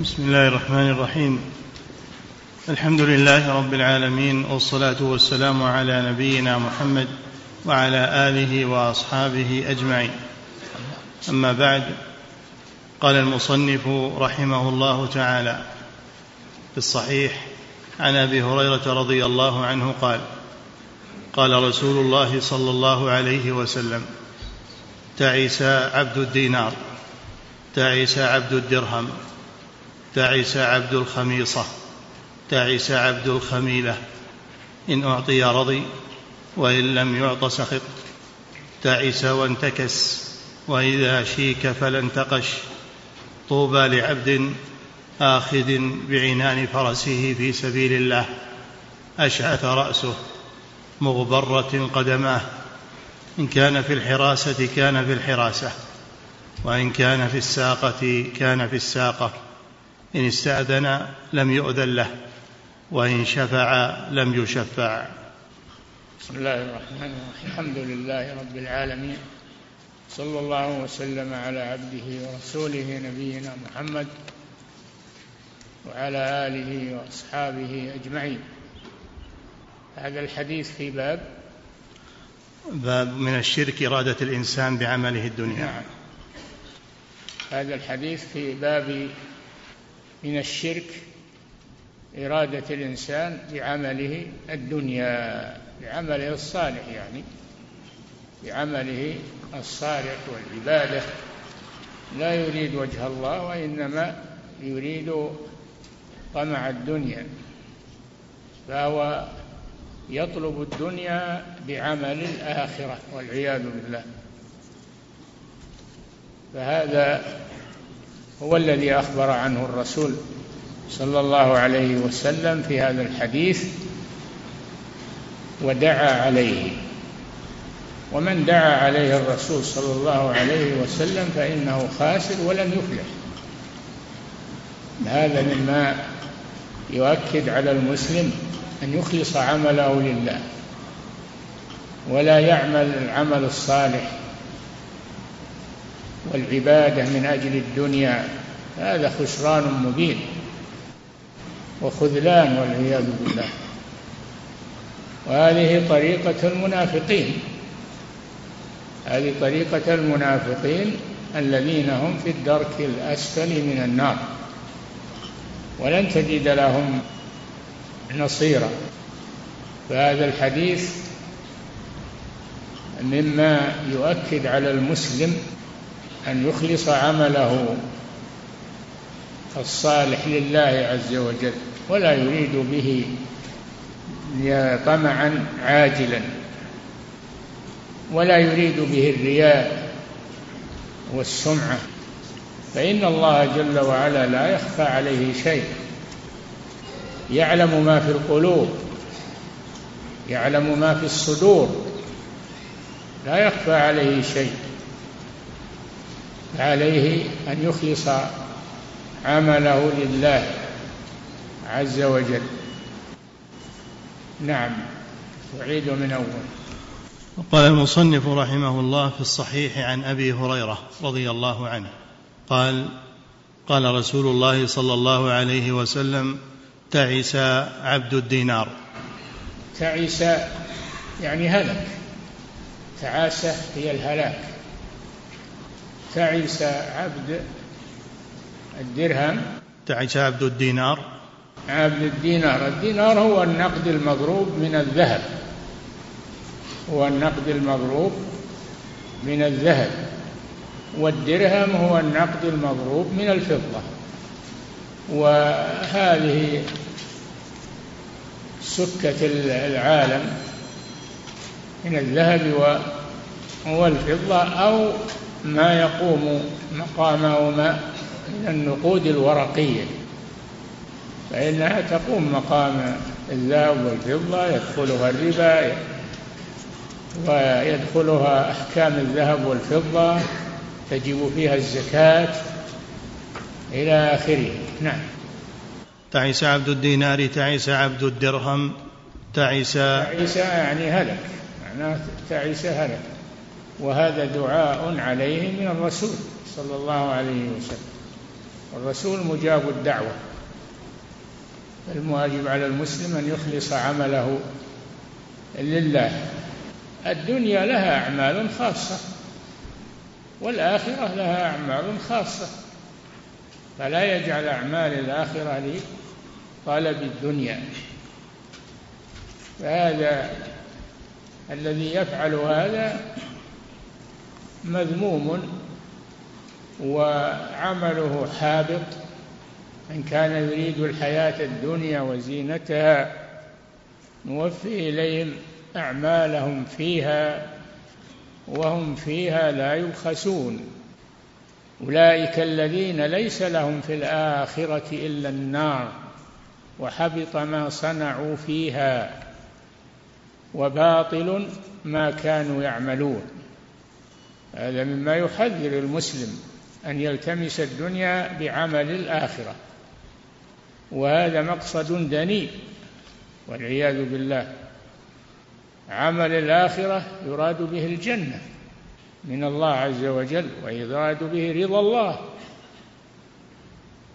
بسم الله الرحمن الرحيم. الحمد لله رب العالمين والصلاة والسلام على نبينا محمد وعلى آله وأصحابه أجمعين. أما بعد قال المصنف رحمه الله تعالى في الصحيح عن أبي هريرة رضي الله عنه قال قال رسول الله صلى الله عليه وسلم تعس عبد الدينار تعس عبد الدرهم. تعس عبد الخميصة تعس عبد الخميلة. إن أعطي رضي وإن لم يعط سخط. تعس وانتكس وإذا شيك فلا انتقش طوبى لعبد آخذ بعنان فرسه في سبيل الله. أشعث رأسه مغبرة قدماه. إن كان في الحراسة كان في الحراسة وإن كان في الساقة كان في الساقة. إن استأذن لم يؤذن له وإن شفع لم يشفع. بسم الله الرحمن الرحيم. الحمد لله رب العالمين. صلى الله وسلم على عبده ورسوله نبينا محمد وعلى آله وأصحابه أجمعين. هذا الحديث في باب؟ باب من الشرك إرادة الإنسان بعمله الدنيا. نعم. هذا الحديث في باب من الشرك إرادة الإنسان بعمله الدنيا بعمله الصالح يعني بعمله الصالح والعبادة. لا يريد وجه الله وإنما يريد طمع الدنيا. فهو يطلب الدنيا بعمل الآخرة والعياذ بالله. فهذا هو الذي أخبر عنه الرسول صلى الله عليه وسلم في هذا الحديث ودعا عليه. ومن دعا عليه الرسول صلى الله عليه وسلم فإنه خاسر ولن يفلح. هذا مما يؤكد على المسلم أن يخلص عمله لله. ولا يعمل العمل الصالح والعبادة من أجل الدنيا هذا خسران مبين. وخذلان والعياذ بالله. وهذه طريقة المنافقين. هذه طريقة المنافقين الذين هم في الدرك الأسفل من النار. ولن تجد لهم نصيرا. فهذا الحديث مما يؤكد على المسلم أن يخلص عمله الصالح لله عز وجل ولا يريد به طمعا عاجلا ولا يريد به الرياء والسمعة فإن الله جل وعلا لا يخفى عليه شيء. يعلم ما في القلوب يعلم ما في الصدور لا يخفى عليه شيء. عليه أن يخلص عمله لله عز وجل. نعم أعيد من أول. قال المصنف رحمه الله في الصحيح عن أبي هريرة رضي الله عنه قال قال رسول الله صلى الله عليه وسلم تعس عبد الدينار. تعس يعني هلك. تعاسة هي الهلاك. تعس عبد الدرهم. تعس عبد الدينار. عبد الدينار. الدينار هو النقد المضروب من الذهب. هو النقد المضروب من الذهب. والدرهم هو النقد المضروب من الفضة. وهذه سكة العالم من الذهب والفضة أو ما يقوم مقامهما من النقود الورقية فإنها تقوم مقام الذهب والفضة يدخلها الربا ويدخلها أحكام الذهب والفضة تجب فيها الزكاة إلى آخره. نعم. تعس عبد الدينار تعس عبد الدرهم تعس تعس يعني هلك معناه تعس هلك. وهذا دعاء عليه من الرسول صلى الله عليه وسلم. الرسول مجاب الدعوة. المواجب على المسلم أن يخلص عمله لله. الدنيا لها أعمال خاصة والآخرة لها أعمال خاصة. فلا يجعل أعمال الآخرة لطلب الدنيا. فهذا الذي يفعل هذا مذموم وعمله حابط من كان يريد الحياة الدنيا وزينتها نوفي إليهم أعمالهم فيها وهم فيها لا يبخسون. أولئك الذين ليس لهم في الآخرة إلا النار وحبط ما صنعوا فيها وباطل ما كانوا يعملون. هذا مما يحذر المسلم أن يلتمس الدنيا بعمل الآخرة. وهذا مقصد دني والعياذ بالله. عمل الآخرة يراد به الجنة من الله عز وجل ويراد به رضا الله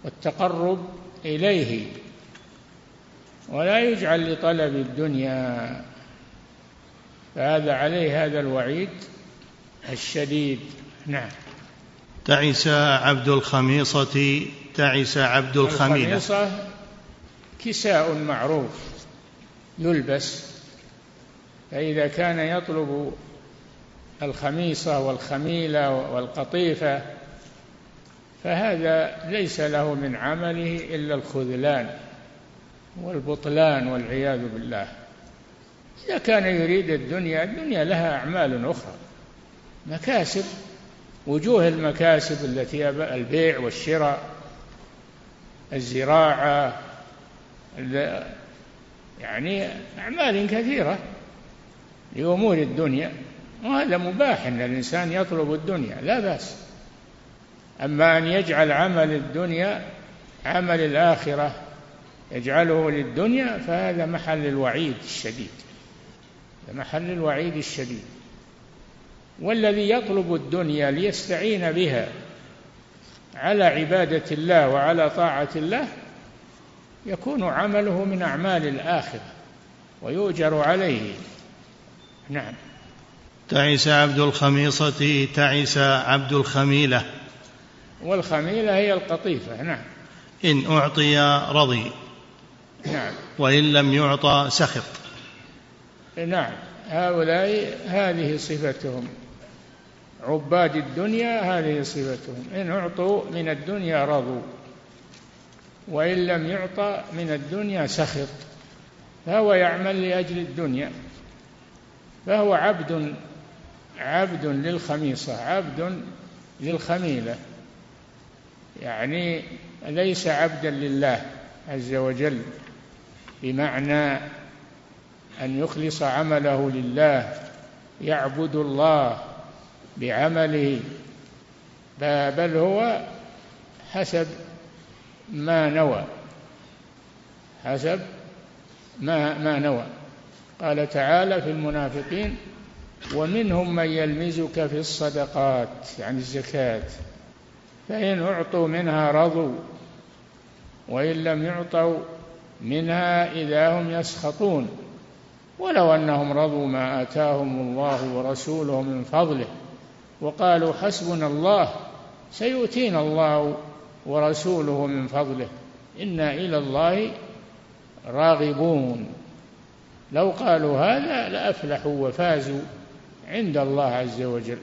والتقرب إليه. ولا يجعل لطلب الدنيا فهذا عليه هذا الوعيد. الشديد. نعم. تعس عبد الخميصة تعس عبد الخميلة. الخميصة كساء معروف يلبس. فإذا كان يطلب الخميصة والخميلة والقطيفة فهذا ليس له من عمله إلا الخذلان والبطلان والعياذ بالله. إذا كان يريد الدنيا الدنيا لها أعمال أخرى. مكاسب وجوه المكاسب التي البيع والشراء الزراعة يعني أعمال كثيرة لأمور الدنيا وهذا مباح أن الإنسان يطلب الدنيا لا بأس. أما أن يجعل عمل الدنيا عمل الآخرة يجعله للدنيا فهذا محل الوعيد الشديد. محل الوعيد الشديد. والذي يطلب الدنيا ليستعين بها على عبادة الله وعلى طاعة الله يكون عمله من أعمال الآخرة ويؤجر عليه. نعم. تعس عبد الخميصة تعس عبد الخميلة. والخميلة هي القطيفة نعم. إن أعطي رضي نعم. وإن لم يعطى سخط. نعم. هؤلاء هذه صفتهم. عباد الدنيا هذه صفتهم. إن أعطوا من الدنيا رضوا وإن لم يعطى من الدنيا سخط. فهو يعمل لأجل الدنيا. فهو عبد عبد للخميصة عبد للخميلة. يعني ليس عبدا لله عز وجل بمعنى أن يخلص عمله لله يعبد الله بعمله بل هو حسب ما نوى. حسب ما ما نوى. قال تعالى في المنافقين ومنهم من يلمزك في الصدقات يعني الزكاة. فإن أعطوا منها رضوا وإن لم يعطوا منها إذا هم يسخطون. ولو أنهم رضوا ما آتاهم الله ورسوله من فضله. وقالوا حسبنا الله سيؤتينا الله ورسوله من فضله. إنا إلى الله راغبون. لو قالوا هذا لأفلحوا وفازوا عند الله عز وجل.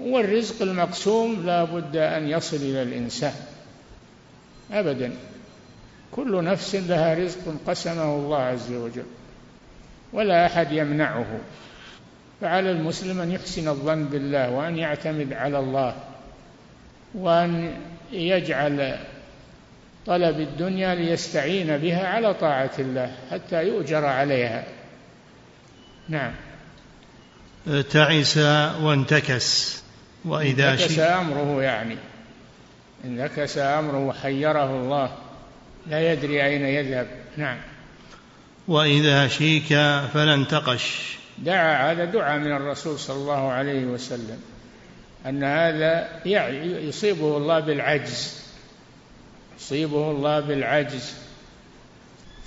والرزق المقسوم لا بد أن يصل إلى الإنسان أبدا. كل نفس لها رزق قسمه الله عز وجل ولا أحد يمنعه. فعلى المسلم أن يحسن الظن بالله وأن يعتمد على الله وأن يجعل طلب الدنيا ليستعين بها على طاعة الله حتى يؤجر عليها. نعم. تعس وانتكس وإذا انتكس أمره يعني. انتكس أمره وحيره الله. لا يدري أين يذهب. نعم. وإذا شيك فلا انتقش دعا هذا دعاء من الرسول صلى الله عليه وسلم أن هذا يصيبه الله بالعجز يصيبه الله بالعجز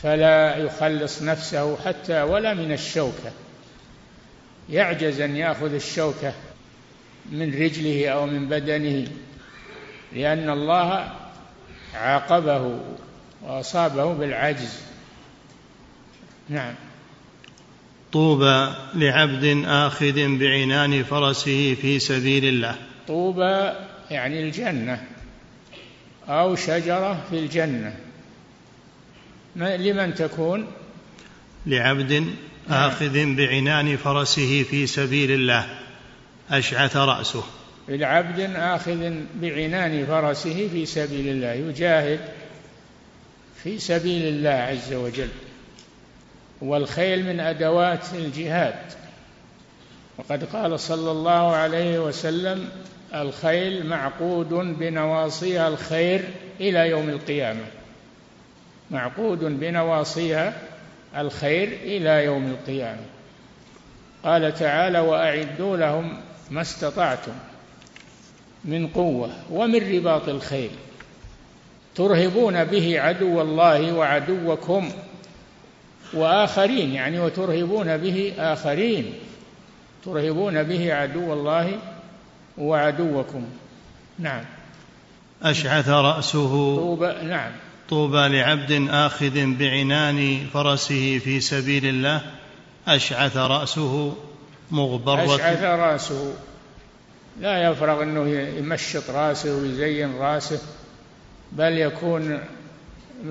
فلا يخلص نفسه حتى ولا من الشوكة. يعجز أن يأخذ الشوكة من رجله أو من بدنه لأن الله عاقبه وأصابه بالعجز. نعم. طوبى لعبد آخذ بعنان فرسه في سبيل الله. طوبى يعني الجنة أو شجرة في الجنة. لمن تكون؟ لعبد. آخذ بعنان فرسه في سبيل الله. أشعث رأسه. لعبد آخذ بعنان فرسه في سبيل الله. يجاهد في سبيل الله عز وجل. والخيل من أدوات الجهاد. وقد قال صلى الله عليه وسلم الخيل معقود بنواصيها الخير إلى يوم القيامة. معقود بنواصيها الخير إلى يوم القيامة. قال تعالى وأعدوا لهم ما استطعتم من قوة ومن رباط الخيل ترهبون به عدو الله وعدوكم. وآخرين يعني وترهبون به آخرين. ترهبون به عدو الله وعدوكم. نعم. أشعث رأسه. طوبى نعم. طوبى لعبد آخذ بعنان فرسه في سبيل الله. أشعث رأسه مغبرة. أشعث رأسه. لا يفرغ أنه يمشط رأسه ويزين رأسه بل يكون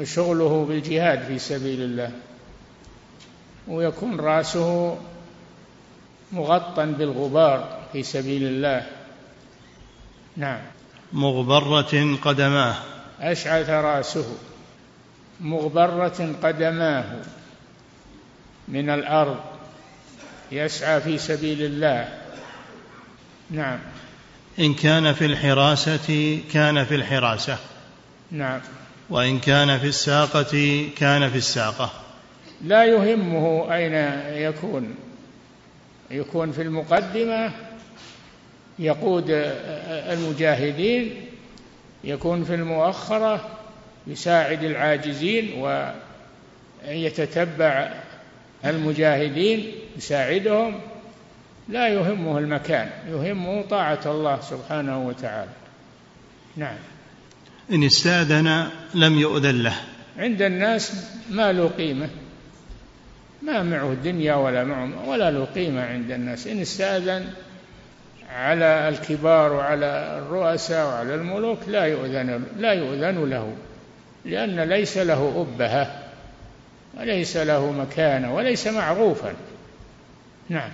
شغله بالجهاد في سبيل الله. ويكون رأسه مغطى بالغبار في سبيل الله. نعم. مغبرة قدماه. أشعث رأسه. مغبرة قدماه. من الأرض. يسعى في سبيل الله. نعم. إن كان في الحراسة كان في الحراسة. نعم. وإن كان في الساقة كان في الساقة. لا يهمه أين يكون. يكون في المقدمة يقود المجاهدين يكون في المؤخرة يساعد العاجزين ويتتبع المجاهدين يساعدهم. لا يهمه المكان يهمه طاعة الله سبحانه وتعالى. نعم. إن استأذن لم يؤذن له. عند الناس ما له قيمة. ما معه دنيا ولا معه ولا له قيمة عند الناس. إن استأذن على الكبار وعلى الرؤساء وعلى الملوك لا يؤذن لا يؤذن له لأن ليس له أبهة وليس له مكانة وليس معروفا. نعم.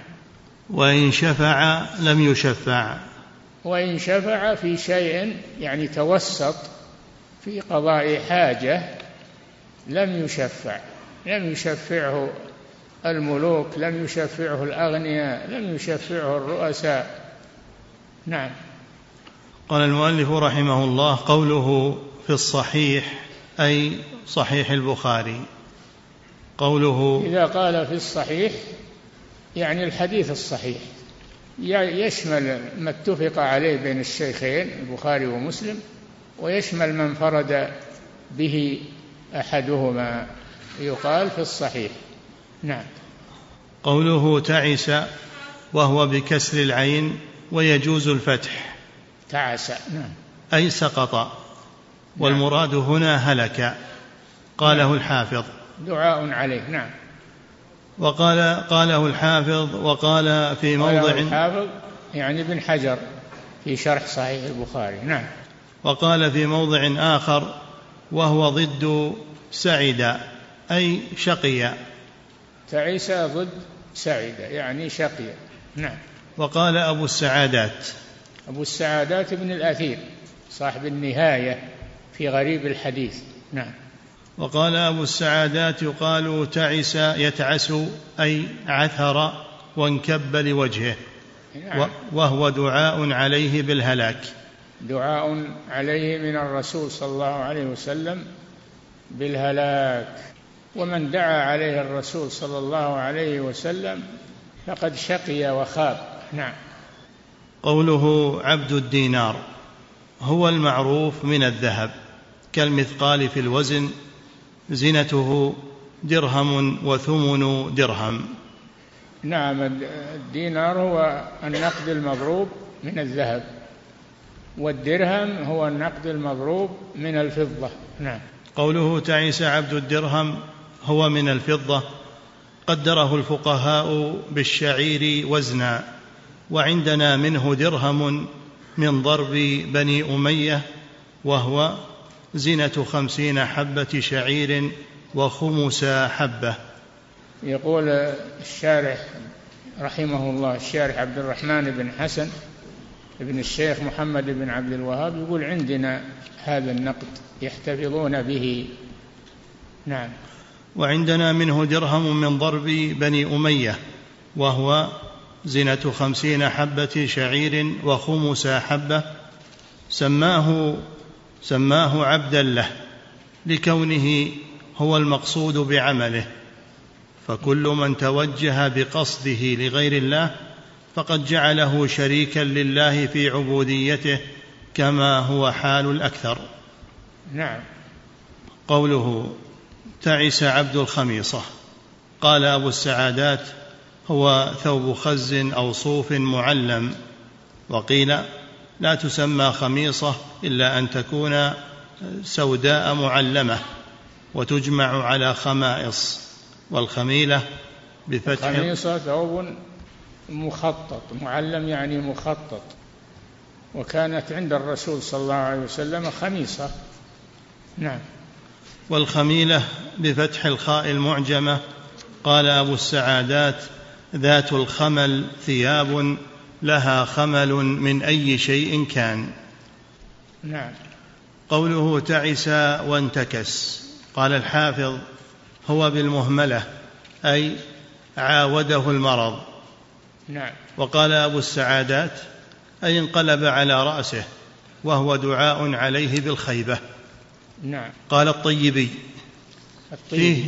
وإن شفع لم يشفع. وإن شفع في شيء يعني توسط في قضاء حاجة لم يشفع لم يشفعه الملوك لم يشفعه الأغنياء لم يشفعه الرؤساء. نعم. قال المؤلف رحمه الله قوله في الصحيح أي صحيح البخاري. قوله إذا قال في الصحيح يعني الحديث الصحيح. يشمل ما اتفق عليه بين الشيخين البخاري ومسلم ويشمل من فرد به أحدهما. يقال في الصحيح. نعم. قوله تعس وهو بكسر العين ويجوز الفتح. تعس نعم. أي سقط. والمراد هنا هلك. قاله نعم. الحافظ. دعاء عليه نعم. وقال قاله الحافظ وقال في موضع الحافظ يعني ابن حجر في شرح صحيح البخاري نعم. وقال في موضع آخر وهو ضد سعد أي شقي. تعيس ضد سعد يعني شقي نعم. وقال أبو السعادات. أبو السعادات بن الأثير صاحب النهاية في غريب الحديث. نعم. وقال أبو السعادات يقال تعس يتعس أي عثر وانكب لوجهه نعم. وهو دعاء عليه بالهلاك. دعاء عليه من الرسول صلى الله عليه وسلم بالهلاك. ومن دعا عليه الرسول صلى الله عليه وسلم فقد شقي وخاب. نعم. قوله عبد الدينار هو المعروف من الذهب كالمثقال في الوزن زنته درهم وثمن درهم. نعم الدينار هو النقد المضروب من الذهب والدرهم هو النقد المضروب من الفضة. نعم. قوله تعيس عبد الدرهم هو من الفضة قدره الفقهاء بالشعير وزنا وعندنا منه درهم من ضرب بني أمية وهو زنة خمسين حبة شعير وخمس حبة. يقول الشارح رحمه الله الشارح عبد الرحمن بن حسن ابن الشيخ محمد بن عبد الوهاب يقول عندنا هذا النقد يحتفظون به. نعم. وعندنا منه درهم من ضرب بني أمية وهو زنة خمسين حبة شعير وخمس حبة سماه سماه عبدا له لكونه هو المقصود بعمله. فكل من توجه بقصده لغير الله فقد جعله شريكا لله في عبوديته كما هو حال الأكثر. نعم. قوله تعس عبد الخميصة. قال أبو السعادات هو ثوب خز أو صوف معلم. وقيل لا تسمى خميصة إلا أن تكون سوداء معلمة وتجمع على خمائص. والخميلة بفتح خميصة ثوب مخطط معلم يعني مخطط. وكانت عند الرسول صلى الله عليه وسلم خميصة. نعم. والخميلة بفتح الخاء المعجمة. قال أبو السعادات ذات الخمل ثياب لها خمل من أي شيء كان. نعم. قوله تعس وانتكس. قال الحافظ هو بالمهملة أي عاوده المرض. نعم. وقال أبو السعادات أي انقلب على رأسه وهو دعاء عليه بالخيبة. نعم. قال الطيبي. فيه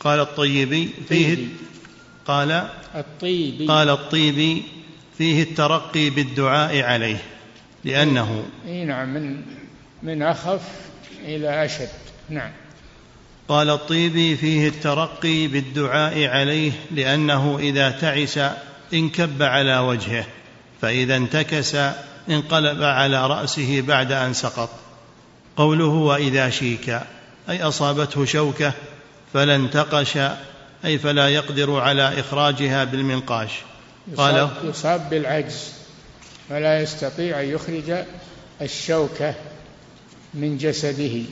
قال الطيبي فيه قال الطيبي. قال الطيبي فيه الترقي بالدعاء عليه لأنه إي نعم من من أخف إلى أشد. نعم. قال الطيبي فيه الترقي بالدعاء عليه لأنه إذا تعس انكب على وجهه فإذا انتكس انقلب على رأسه بعد أن سقط. قوله وإذا شيك أي أصابته شوكة فلا انتقش أي فلا يقدر على إخراجها بالمنقاش. قال يصاب بالعجز فلا يستطيع أن يخرج الشوكة من جسده.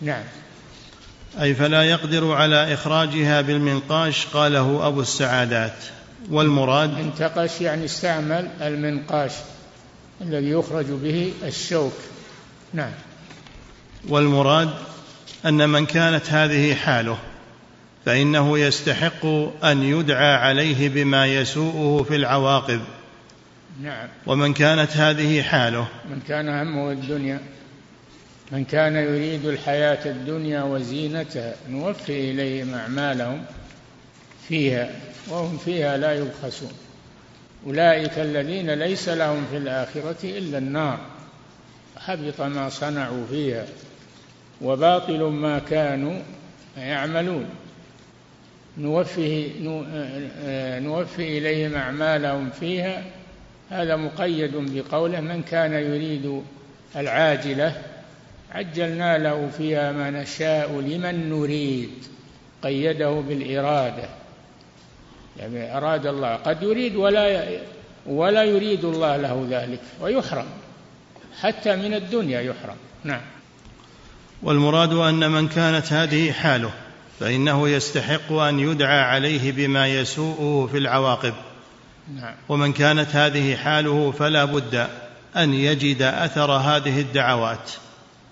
نعم. أي فلا يقدر على إخراجها بالمنقاش قاله أبو السعادات. والمراد انتقش يعني استعمل المنقاش الذي يخرج به الشوك. نعم. والمراد أن من كانت هذه حاله فإنه يستحق أن يدعى عليه بما يسوءه في العواقب. نعم. ومن كانت هذه حاله من كان همه الدنيا من كان يريد الحياة الدنيا وزينتها نوفي إليهم أعمالهم فيها وهم فيها لا يبخسون. أولئك الذين ليس لهم في الآخرة إلا النار. حبط ما صنعوا فيها وباطل ما كانوا يعملون. نوفي نوفي إليهم أعمالهم فيها. هذا مقيد بقوله من كان يريد العاجلة عجلنا له فيها ما نشاء لمن نريد قيده بالإرادة. يعني أراد الله قد يريد ولا ولا يريد الله له ذلك ويحرم. حتى من الدنيا يحرم. نعم. والمراد أن من كانت هذه حاله فإنه يستحق أن يدعى عليه بما يسوءه في العواقب. نعم. ومن كانت هذه حاله فلا بد أن يجد أثر هذه الدعوات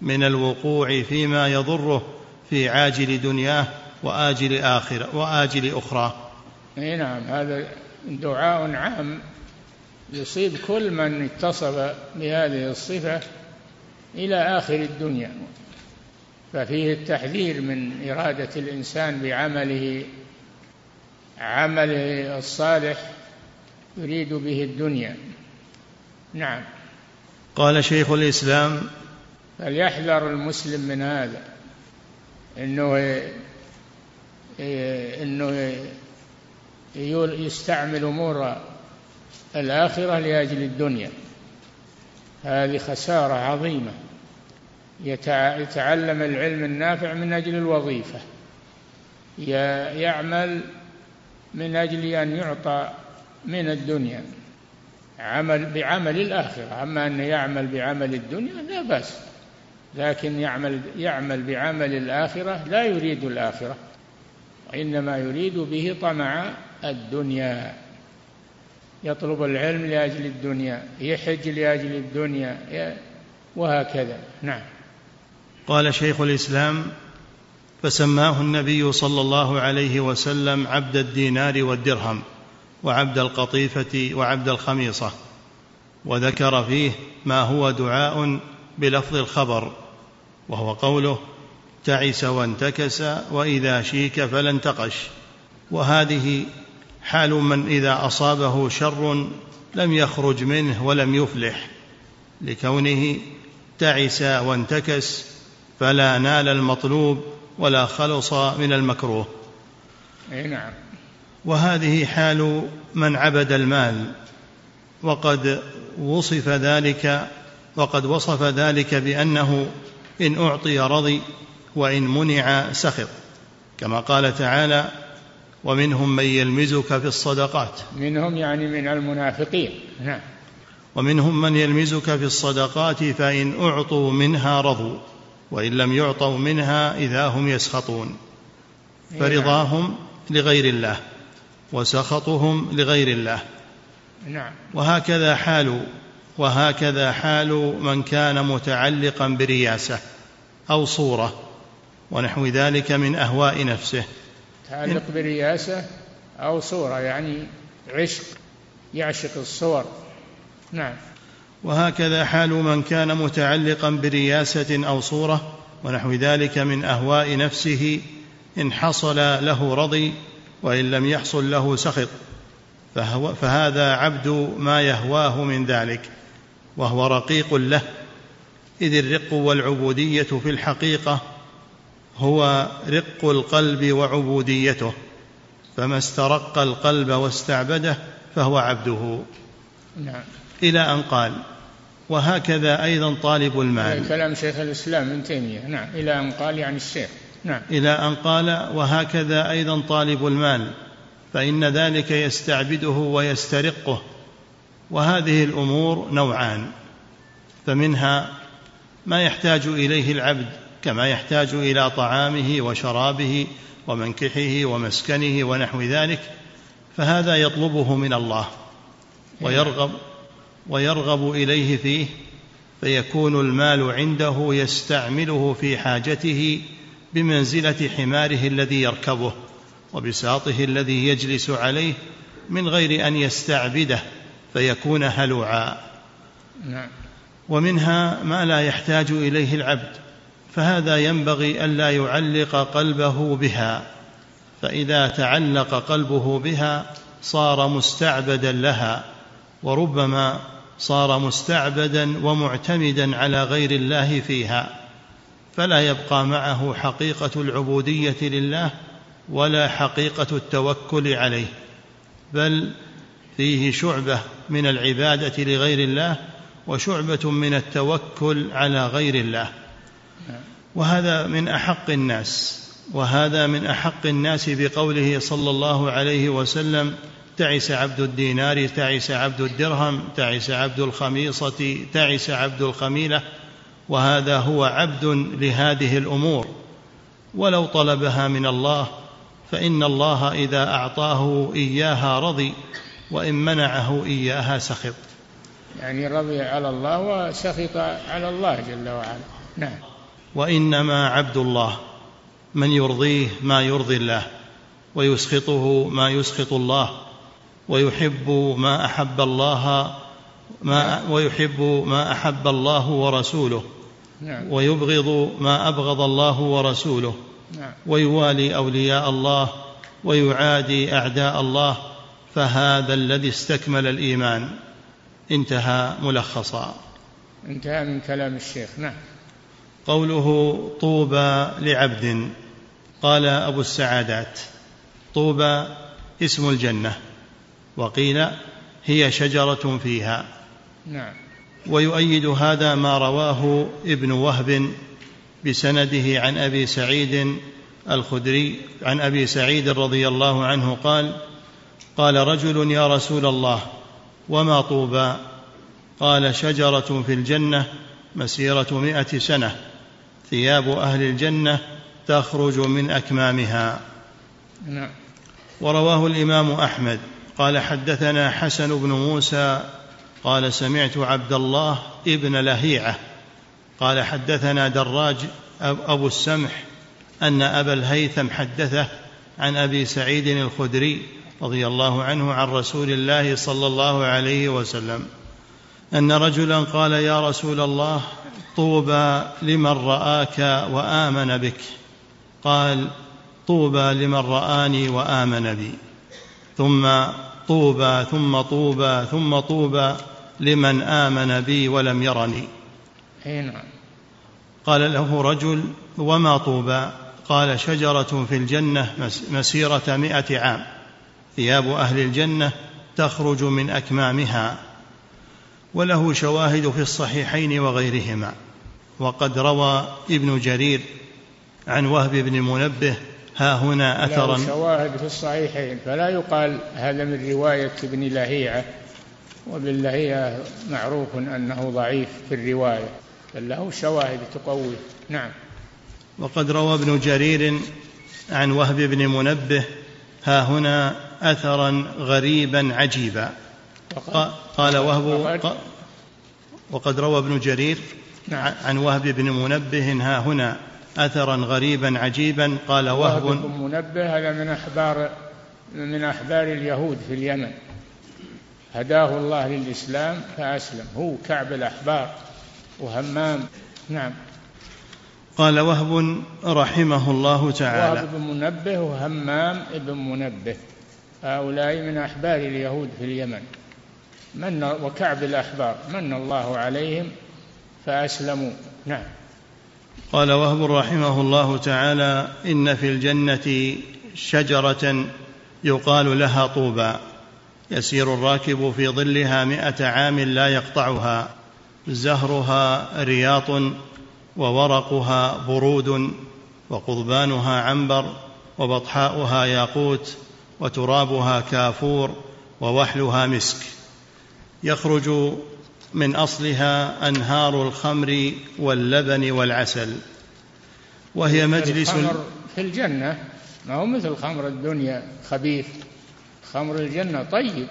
من الوقوع فيما يضره في عاجل دنياه وآجل آخرة وآجل أخرى. أي نعم هذا دعاء عام يصيب كل من اتصف بهذه الصفة إلى آخر الدنيا. ففيه التحذير من إرادة الإنسان بعمله عمله الصالح يريد به الدنيا. نعم. قال شيخ الإسلام فليحذر المسلم من هذا. إنه إنه يستعمل امور الآخرة لأجل الدنيا. هذه خسارة عظيمة. يتعلم العلم النافع من أجل الوظيفة. يعمل من أجل أن يعطى من الدنيا. عمل بعمل الآخرة. أما أن يعمل بعمل الدنيا لا بأس. لكن يعمل يعمل بعمل الآخرة لا يريد الآخرة. وإنما يريد به طمع الدنيا. يطلب العلم لأجل الدنيا يحج لأجل الدنيا وهكذا. نعم. قال شيخ الإسلام فسماه النبي صلى الله عليه وسلم عبد الدينار والدرهم وعبد القطيفة وعبد الخميصة وذكر فيه ما هو دعاء بلفظ الخبر وهو قوله تعس وانتكس وإذا شيك فلا انتقش وهذه حال من إذا أصابه شر لم يخرج منه ولم يفلح لكونه تعس وانتكس فلا نال المطلوب ولا خلص من المكروه. أي نعم. وهذه حال من عبد المال وقد وصف ذلك وقد وصف ذلك بأنه إن أعطي رضي وإن منع سخط. كما قال تعالى ومنهم من يلمزك في الصدقات. منهم يعني من المنافقين. نعم. ومنهم من يلمزك في الصدقات فإن أعطوا منها رضوا وإن لم يعطوا منها إذا هم يسخطون. نعم. فرضاهم لغير الله وسخطهم لغير الله. نعم. وهكذا حال وهكذا حال من كان متعلقا برياسة أو صورة ونحو ذلك من أهواء نفسه. تعلق برياسة أو صورة يعني عشق يعشق الصور. نعم. وهكذا حال من كان متعلقا برياسة أو صورة ونحو ذلك من أهواء نفسه إن حصل له رضي وإن لم يحصل له سخط فهو فهذا عبد ما يهواه من ذلك وهو رقيق له إذ الرق والعبودية في الحقيقة هو رق القلب وعبوديته فما استرق القلب واستعبده فهو عبده. نعم. إلى أن قال وهكذا أيضا طالب المال. كلام شيخ الإسلام ابن تيمية. نعم. إلى أن قال يعني الشيخ. نعم. إلى أن قال وهكذا أيضا طالب المال فإن ذلك يستعبده ويسترقه. وهذه الأمور نوعان فمنها ما يحتاج إليه العبد كما يحتاج إلى طعامه وشرابه ومنكحه ومسكنه ونحو ذلك فهذا يطلبه من الله ويرغب ويرغب إليه فيه فيكون المال عنده يستعمله في حاجته بمنزلة حماره الذي يركبه وبساطه الذي يجلس عليه من غير أن يستعبده فيكون هلوعا. نعم. ومنها ما لا يحتاج إليه العبد فهذا ينبغي الا يعلق قلبه بها. فإذا تعلق قلبه بها صار مستعبدا لها وربما صار مستعبدا ومعتمدا على غير الله فيها. فلا يبقى معه حقيقة العبودية لله ولا حقيقة التوكل عليه بل فيه شعبة من العبادة لغير الله وشعبة من التوكل على غير الله. وهذا من أحق الناس وهذا من أحق الناس بقوله صلى الله عليه وسلم تعس عبد الدينار تعس عبد الدرهم تعس عبد الخميصة تعس عبد الخميلة وهذا هو عبد لهذه الأمور. ولو طلبها من الله فإن الله إذا أعطاه إياها رضي وإن منعه إياها سخط. يعني رضي على الله وسخط على الله جل وعلا. نعم. وإنما عبد الله من يرضيه ما يرضي الله ويسخطه ما يسخط الله ويحب ما أحب الله ما ويحب ما أحب الله ورسوله نعم. ويبغض ما أبغض الله ورسوله نعم. ويوالي أولياء الله ويعادي أعداء الله فهذا الذي استكمل الإيمان. انتهى ملخصا. انتهى من كلام الشيخ. نعم. قوله طوبى لعبد قال أبو السعادات طوبى اسم الجنة وقيل هي شجرة فيها. نعم. ويؤيد هذا ما رواه ابن وهب بسنده عن أبي سعيد الخدري عن أبي سعيد رضي الله عنه قال قال رجل يا رسول الله وما طوبى؟ قال شجرة في الجنة مسيرة مائه سنة. ثياب أهل الجنة تخرج من أكمامها. نعم. ورواه الإمام أحمد. قال حدثنا حسن بن موسى. قال سمعت عبد الله ابن لهيعة. قال حدثنا دراج أبو السمح أن أبا الهيثم حدثه عن أبي سعيد الخدري رضي الله عنه عن رسول الله صلى الله عليه وسلم أن رجلا قال يا رسول الله طوبى لمن رآك وآمن بك. قال طوبى لمن رآني وآمن بي. ثم طوبى ثم طوبى ثم طوبى لمن آمن بي ولم يرني. نعم. قال له رجل وما طوبى؟ قال شجرة في الجنة مسيرة مائه عام. ثياب أهل الجنة تخرج من أكمامها وله شواهد في الصحيحين وغيرهما. وقد روى ابن جرير عن وهب بن منبه ها هنا أثرا. شواهد في الصحيحين فلا يقال هذا من رواية ابن لهيعة وابن لهيعة معروف أنه ضعيف في الرواية بل له شواهد تقوي. نعم. وقد روى ابن جرير عن وهب بن منبه ها هنا أثرا غريبا عجيبا. قال وهب وقد روى ابن جرير. عن وهب بن منبه ها هنا اثرا غريبا عجيبا قال وهب بن منبه هذا من أحبار من أحبار اليهود في اليمن. هداه الله للإسلام فأسلم. هو كعب الأحبار وهمام. نعم. قال وهب رحمه الله تعالى. وهب بن منبه وهمام بن منبه. هؤلاء من أحبار اليهود في اليمن. من وكعب الأحبار. من الله عليهم فأسلموا. نعم. قال وهب رحمه الله تعالى إن في الجنة شجرة يقال لها طوبى. يسير الراكب في ظلها مائه عام لا يقطعها. زهرها رياط وورقها برود وقضبانها عنبر وبطحاؤها ياقوت وترابها كافور ووحلها مسك. يخرج من أصلها أنهار الخمر واللبن والعسل وهي مجلس الخمر في الجنة. ما هو مثل خمر الدنيا خبيث. خمر الجنة طيب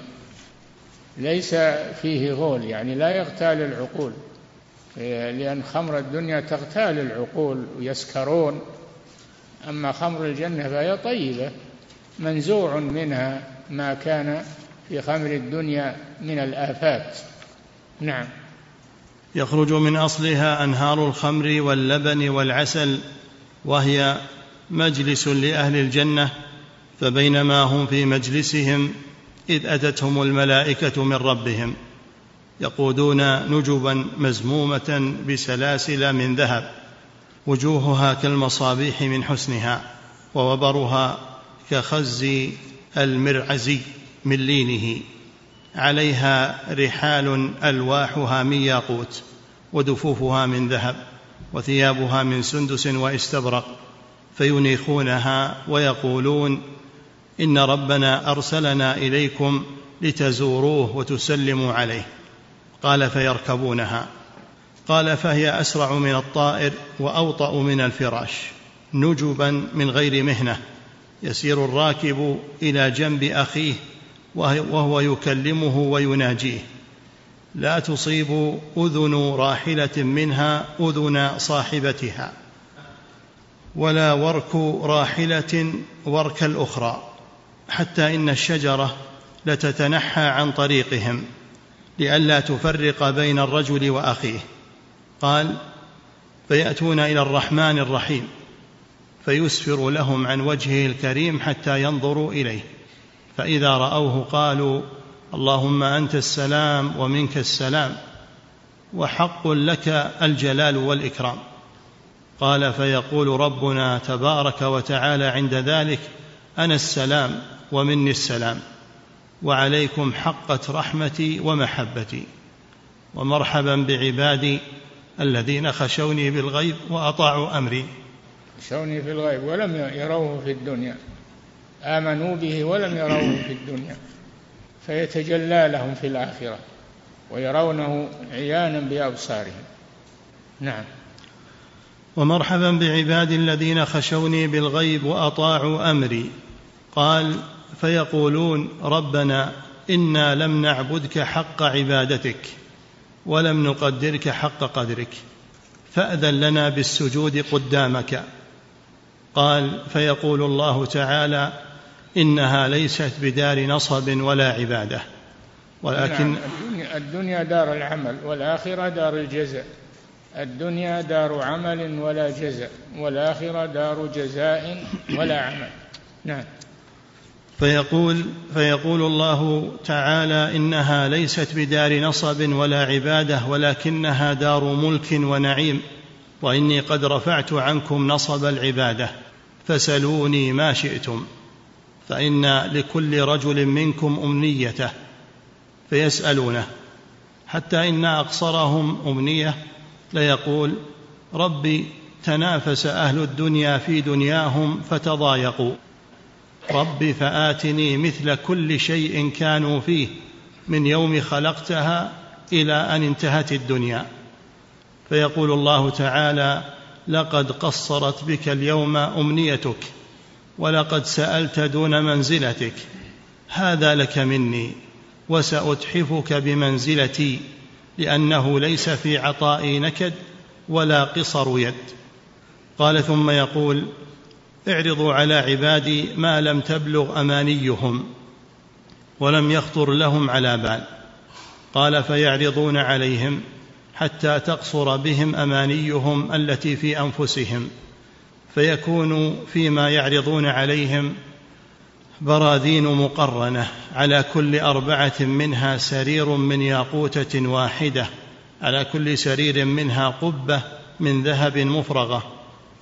ليس فيه غول يعني لا يغتال العقول. لأن خمر الدنيا تغتال العقول ويسكرون. أما خمر الجنة فهي طيبة منزوع منها ما كان في خمر الدنيا من الآفات. نعم. يخرج من أصلها أنهار الخمر واللبن والعسل وهي مجلس لأهل الجنة فبينما هم في مجلسهم إذ أتتهم الملائكة من ربهم يقودون نجبا مزمومه بسلاسل من ذهب وجوهها كالمصابيح من حسنها ووبرها كخز المرعزي من لينه. عليها رحال ألواحها من ياقوت ودفوفها من ذهب وثيابها من سندس واستبرق فينيخونها ويقولون إن ربنا أرسلنا إليكم لتزوروه وتسلموا عليه. قال فيركبونها. قال فهي أسرع من الطائر وأوطأ من الفراش نجبا من غير مهنة يسير الراكب إلى جنب أخيه وهو يكلمه ويناجيه. لا تصيب أذن راحلة منها أذن صاحبتها ولا ورك راحلة ورك الاخرى حتى إن الشجرة لتتنحى عن طريقهم لئلا تفرق بين الرجل وأخيه. قال فيأتون إلى الرحمن الرحيم فيسفر لهم عن وجهه الكريم حتى ينظروا إليه. فإذا رأوه قالوا اللهم أنت السلام ومنك السلام وحق لك الجلال والإكرام. قال فيقول ربنا تبارك وتعالى عند ذلك أنا السلام ومني السلام وعليكم حقت رحمتي ومحبتي ومرحبا بعبادي الذين خشوني بالغيب وأطاعوا أمري. خشوني في الغيب ولم يروه في الدنيا. آمنوا به ولم يروه في الدنيا فيتجلى لهم في الآخرة ويرونه عيانا بأبصارهم. نعم. ومرحبا بعبادي الذين خشوني بالغيب وأطاعوا أمري. قال فيقولون ربنا إنا لم نعبدك حق عبادتك ولم نقدرك حق قدرك فأذن لنا بالسجود قدامك. قال فيقول الله تعالى إنها ليست بدار نصب ولا عبادة. ولكن نعم الدنيا دار العمل والآخرة دار الجزاء. الدنيا دار عمل ولا جزاء والآخرة دار جزاء ولا عمل. نعم. فيقول فيقول الله تعالى إنها ليست بدار نصب ولا عبادة ولكنها دار ملك ونعيم. وإني قد رفعت عنكم نصب العبادة فسلوني ما شئتم. فإن لكل رجل منكم أمنيته فيسألونه. حتى إن أقصرهم أمنية ليقول ربي تنافس أهل الدنيا في دنياهم فتضايقوا. رب فآتني مثل كل شيء كانوا فيه من يوم خلقتها إلى أن انتهت الدنيا. فيقول الله تعالى لقد قصرت بك اليوم أمنيتك. ولقد سألت دون منزلتك. هذا لك مني وسأتحفك بمنزلتي لأنه ليس في عطائي نكد ولا قصر يد. قال ثم يقول اعرضوا على عبادي ما لم تبلغ أمانيهم ولم يخطر لهم على بال. قال فيعرضون عليهم حتى تقصر بهم أمانيهم التي في أنفسهم. فيكون فيما يعرضون عليهم براذين مقرنة على كل أربعة منها سرير من ياقوتة واحدة على كل سرير منها قبة من ذهب مفرغة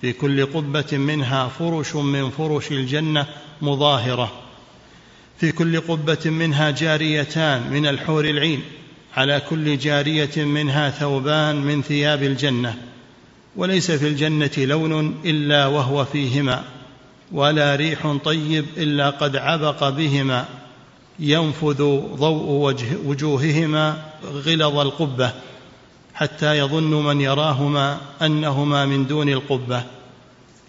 في كل قبة منها فرش من فرش الجنة مظاهرة في كل قبة منها جاريتان من الحور العين على كل جارية منها ثوبان من ثياب الجنة. وليس في الجنة لون إلا وهو فيهما ولا ريح طيب إلا قد عبق بهما ينفذ ضوء وجه وجوههما غلظ القبة حتى يظن من يراهما أنهما من دون القبة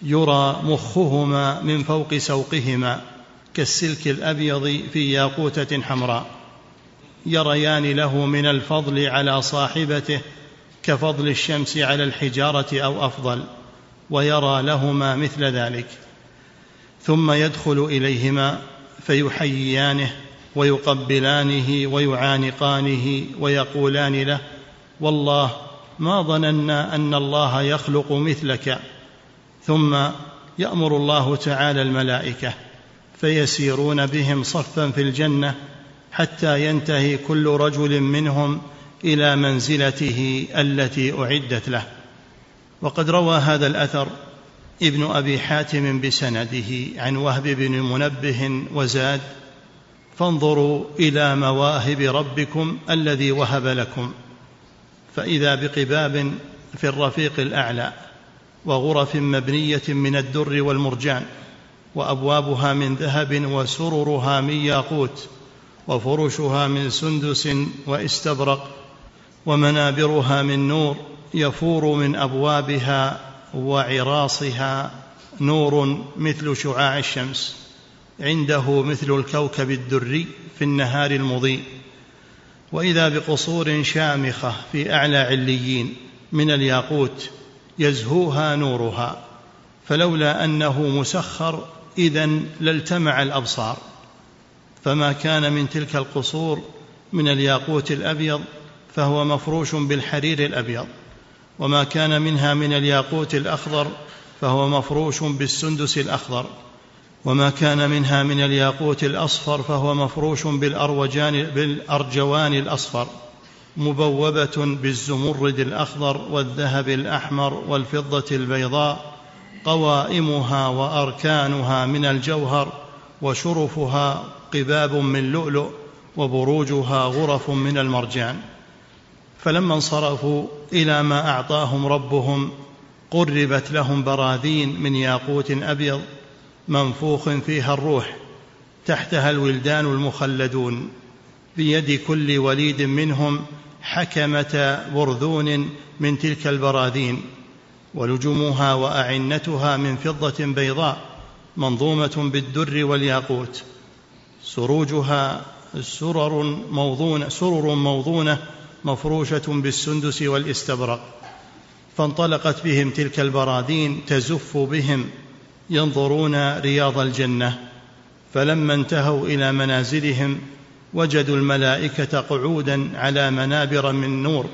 يرى مخهما من فوق سوقهما كالسلك الأبيض في ياقوتة حمراء يريان له من الفضل على صاحبته كفضل الشمس على الحجارة أو أفضل ويرى لهما مثل ذلك. ثم يدخل إليهما فيحييانه ويقبلانه ويعانقانه ويقولان له والله ما ظننا أن الله يخلق مثلك. ثم يأمر الله تعالى الملائكة فيسيرون بهم صفا في الجنة حتى ينتهي كل رجل منهم إلى منزلته التي أعدت له. وقد روى هذا الأثر ابن أبي حاتم بسنده عن وهب بن منبه وزاد فانظروا إلى مواهب ربكم الذي وهب لكم فإذا بقباب في الرفيق الأعلى وغرف مبنية من الدر والمرجان وأبوابها من ذهب وسررها من ياقوت وفرشها من سندس وإستبرق ومنابرها من نور يفور من أبوابها وعراصها نور مثل شعاع الشمس. عنده مثل الكوكب الدري في النهار المضيء. وإذا بقصور شامخة في أعلى عليين من الياقوت يزهوها نورها فلولا أنه مسخر إذا لالتمع الأبصار. فما كان من تلك القصور من الياقوت الأبيض فهو مفروش بالحرير الأبيض وما كان منها من الياقوت الأخضر فهو مفروش بالسندس الأخضر وما كان منها من الياقوت الأصفر فهو مفروش بالأروجان بالأرجوان الأصفر مبوبة بالزمرد الأخضر والذهب الأحمر والفضة البيضاء قوائمها وأركانها من الجوهر وشرفها قباب من لؤلؤ وبروجها غرف من المرجان. فلما انصرفوا إلى ما أعطاهم ربهم قربت لهم براذين من ياقوت أبيض منفوخ فيها الروح تحتها الولدان المخلدون بيد كل وليد منهم حكمة برذون من تلك البراذين ولجمها وأعنتها من فضة بيضاء منظومة بالدر والياقوت سروجها سرر موضونه سرر موضونة مفروشة بالسندس والاستبرق فانطلقت بهم تلك البراذين تزف بهم ينظرون رياض الجنة. فلما انتهوا إلى منازلهم وجدوا الملائكة قعودا على منابر من نور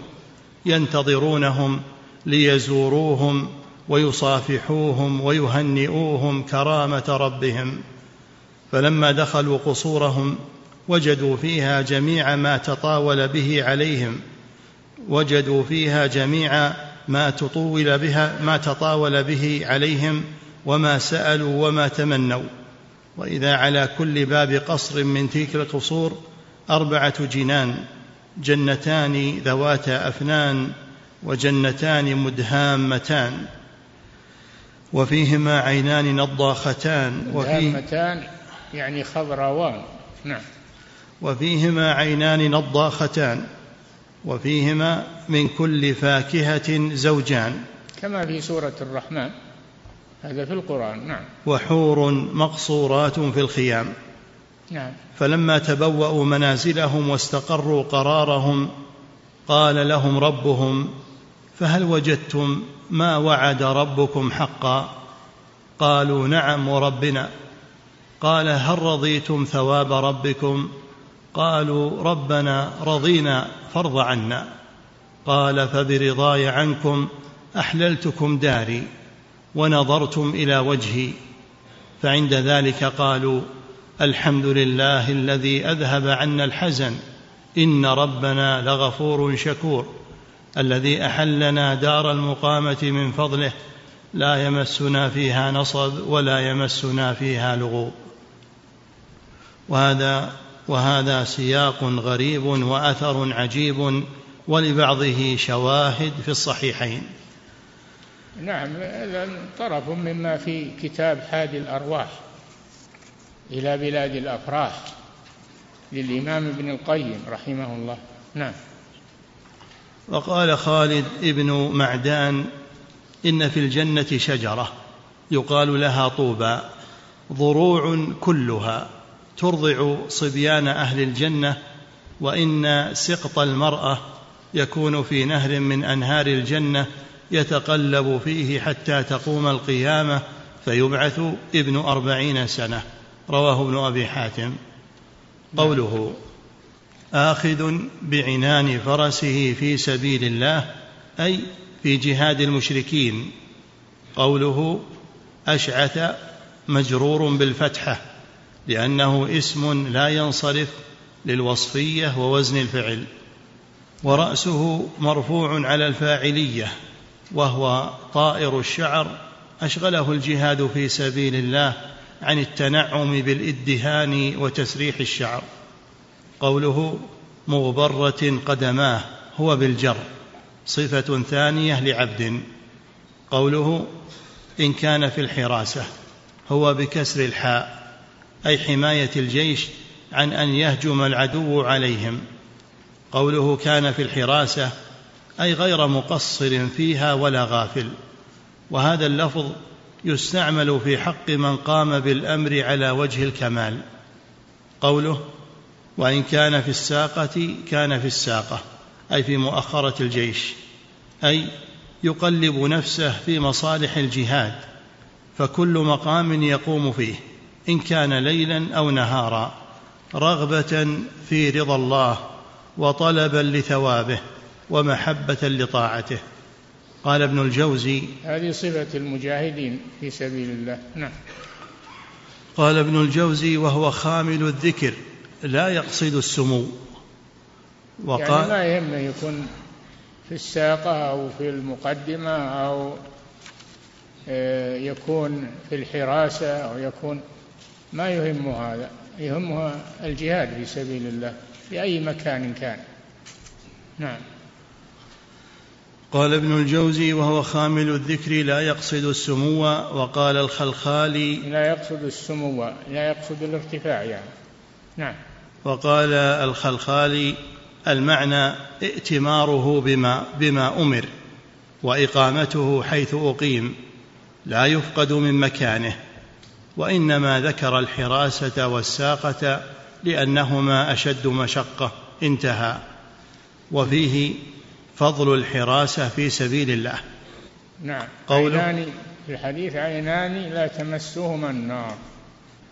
ينتظرونهم ليزوروهم ويصافحوهم ويهنئوهم كرامة ربهم. فلما دخلوا قصورهم وجدوا فيها جميع ما تطاول به عليهم وجدوا فيها جميع ما تطول بها ما تطاول به عليهم وما سألوا وما تمنوا. وإذا على كل باب قصر من تلك القصور أربعة جنان جنتان ذواتا أفنان وجنتان مدهامتان. وفيهما عينان نضاختان مدهامتان يعني خضراوان. نعم. وفيهما عينان نضاختان وفيهما من كل فاكهة زوجان. كما في سورة الرحمن هذا في القرآن نعم. وحور مقصورات في الخيام. نعم. فلما تبوأوا منازلهم واستقروا قرارهم قال لهم ربهم فهل وجدتم ما وعد ربكم حقا؟ قالوا نعم وربنا قال هل رضيتم ثواب ربكم؟ قالوا ربنا رضينا فارض عنا. قال فبرضاي عنكم أحللتكم داري ونظرتم إلى وجهي. فعند ذلك قالوا الحمد لله الذي أذهب عنا الحزن. إن ربنا لغفور شكور. الذي أحلنا دار المقامة من فضله. لا يمسنا فيها نصب ولا يمسنا فيها لغوب. وهذا وهذا سياق غريب وأثر عجيب ولبعضه شواهد في الصحيحين. نعم هذا طرف مما في كتاب حادي الأرواح إلى بلاد الأفراح للإمام ابن القيم رحمه الله. نعم. وقال خالد ابن معدان إن في الجنة شجرة يقال لها طوبى ضروع كلها. ترضع صبيان أهل الجنة وإن سقط المرأة يكون في نهر من أنهار الجنة يتقلب فيه حتى تقوم القيامة فيبعث ابن أربعين سنة. رواه ابن أبي حاتم. قوله آخذ بعنان فرسه في سبيل الله أي في جهاد المشركين. قوله أشعث مجرور بالفتحة. لأنه اسم لا ينصرف للوصفية ووزن الفعل ورأسه مرفوع على الفاعلية وهو طائر الشعر أشغله الجهاد في سبيل الله عن التنعم بالإدهان وتسريح الشعر. قوله مغبرة قدماه هو بالجر صفة ثانية لعبد. قوله إن كان في الحراسة هو بكسر الحاء أي حماية الجيش عن أن يهجم العدو عليهم. قوله كان في الحراسة أي غير مقصر فيها ولا غافل. وهذا اللفظ يستعمل في حق من قام بالأمر على وجه الكمال. قوله وإن كان في الساقة كان في الساقة أي في مؤخرة الجيش. أي يقلب نفسه في مصالح الجهاد فكل مقام يقوم فيه. إن كان ليلا أو نهارا رغبة في رضا الله وطلبا لثوابه ومحبة لطاعته. قال ابن الجوزي هذه صفة المجاهدين في سبيل الله. نعم. قال ابن الجوزي وهو خامل الذكر لا يقصد السمو. وقال يعني ما يهمه يكون في الساقة أو في المقدمة أو آه، يكون في الحراسة أو يكون ما يهمه هذا يهمه الجهاد في سبيل الله في أي مكان كان. نعم. قال ابن الجوزي وهو خامل الذكر لا يقصد السمو وقال الخلخالي لا يقصد السمو لا يقصد الارتفاع يعني. نعم. وقال الخلخالي المعنى ائتماره بما بما أمر وإقامته حيث أقيم لا يفقد من مكانه. وإنما ذكر الحراسة والساقة لأنهما أشد مشقة انتهى. وفيه فضل الحراسة في سبيل الله. نعم. قوله عينان في الحديث عينان لا تمسهما النار.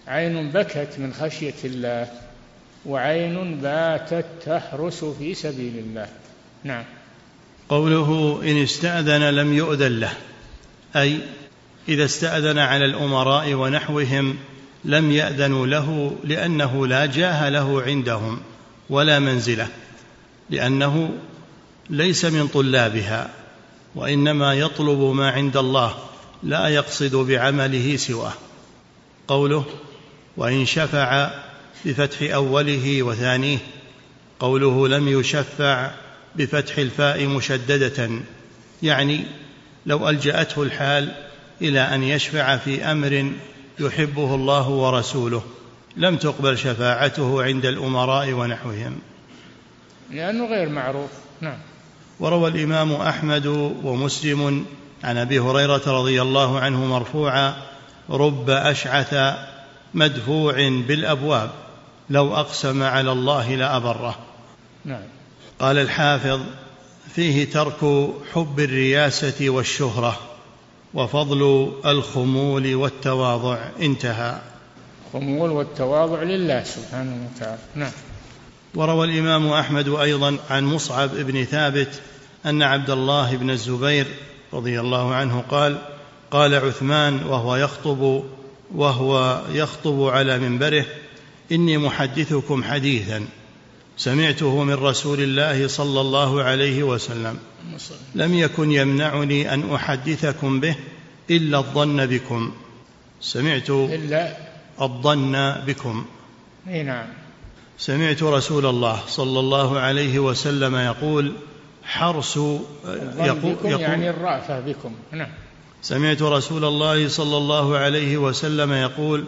عين بكت من خشية الله وعين باتت تحرس في سبيل الله. نعم. قوله إن استأذن لم يؤذن له أي إذا استأذن على الأمراء ونحوهم لم يأذنوا له لأنه لا جاه له عندهم ولا منزلة لأنه ليس من طلابها وإنما يطلب ما عند الله لا يقصد بعمله سواه. قوله وإن شفع بفتح أوله وثانيه قوله لم يشفع بفتح الفاء مشددة يعني لو ألجأته الحال إلى أن يشفع في أمر يحبه الله ورسوله. لم تقبل شفاعته عند الأمراء ونحوهم. لأنه غير معروف. نعم. وروى الإمام أحمد ومسلم عن أبي هريرة رضي الله عنه مرفوعا رب أشعث مدفوع بالأبواب لو أقسم على الله لأبره. نعم. قال الحافظ فيه ترك حب الرياسة والشهرة. وفضل الخمول والتواضع انتهى. الخمول والتواضع لله سبحانه وتعالى. نعم. وروى الإمام أحمد أيضا عن مصعب بن ثابت أن عبد الله بن الزبير رضي الله عنه قال قال عثمان وهو يخطب وهو يخطب على منبره إني محدثكم حديثا. سمعته من رسول الله صلى الله عليه وسلم. لم يكن يمنعني أن أحدثكم به إلا الظن بكم. سمعت إلا الظن بكم. نعم. سمعت رسول الله صلى الله عليه وسلم يقول حرس يقول, يقول يعني الرأفة بكم. نعم. سمعت رسول الله صلى الله عليه وسلم يقول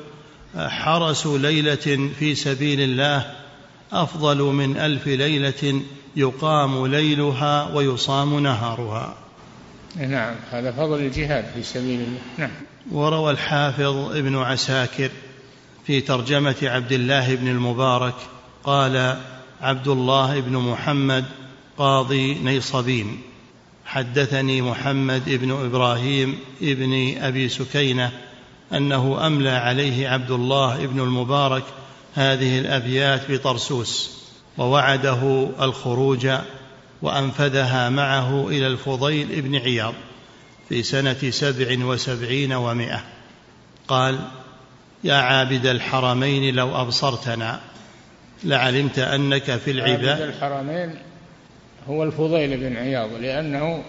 حرس ليلة في سبيل الله أفضل من ألف ليلة يقام ليلها ويصام نهارها. نعم هذا فضل الجهاد في سبيل الله. نعم. وروى الحافظ ابن عساكر في ترجمة عبد الله بن المبارك قال عبد الله بن محمد قاضي نيصبين حدثني محمد بن إبراهيم ابن أبي سكينة أنه أملى عليه عبد الله بن المبارك هذه الأبيات بطرسوس ووعده الخروج وأنفذها معه إلى الفضيل بن عياض في سنة سبع وسبعين ومائة. قال يا عابد الحرمين لو أبصرتنا لعلمت أنك في العباد عابد الحرمين هو الفضيل بن عياض لأنه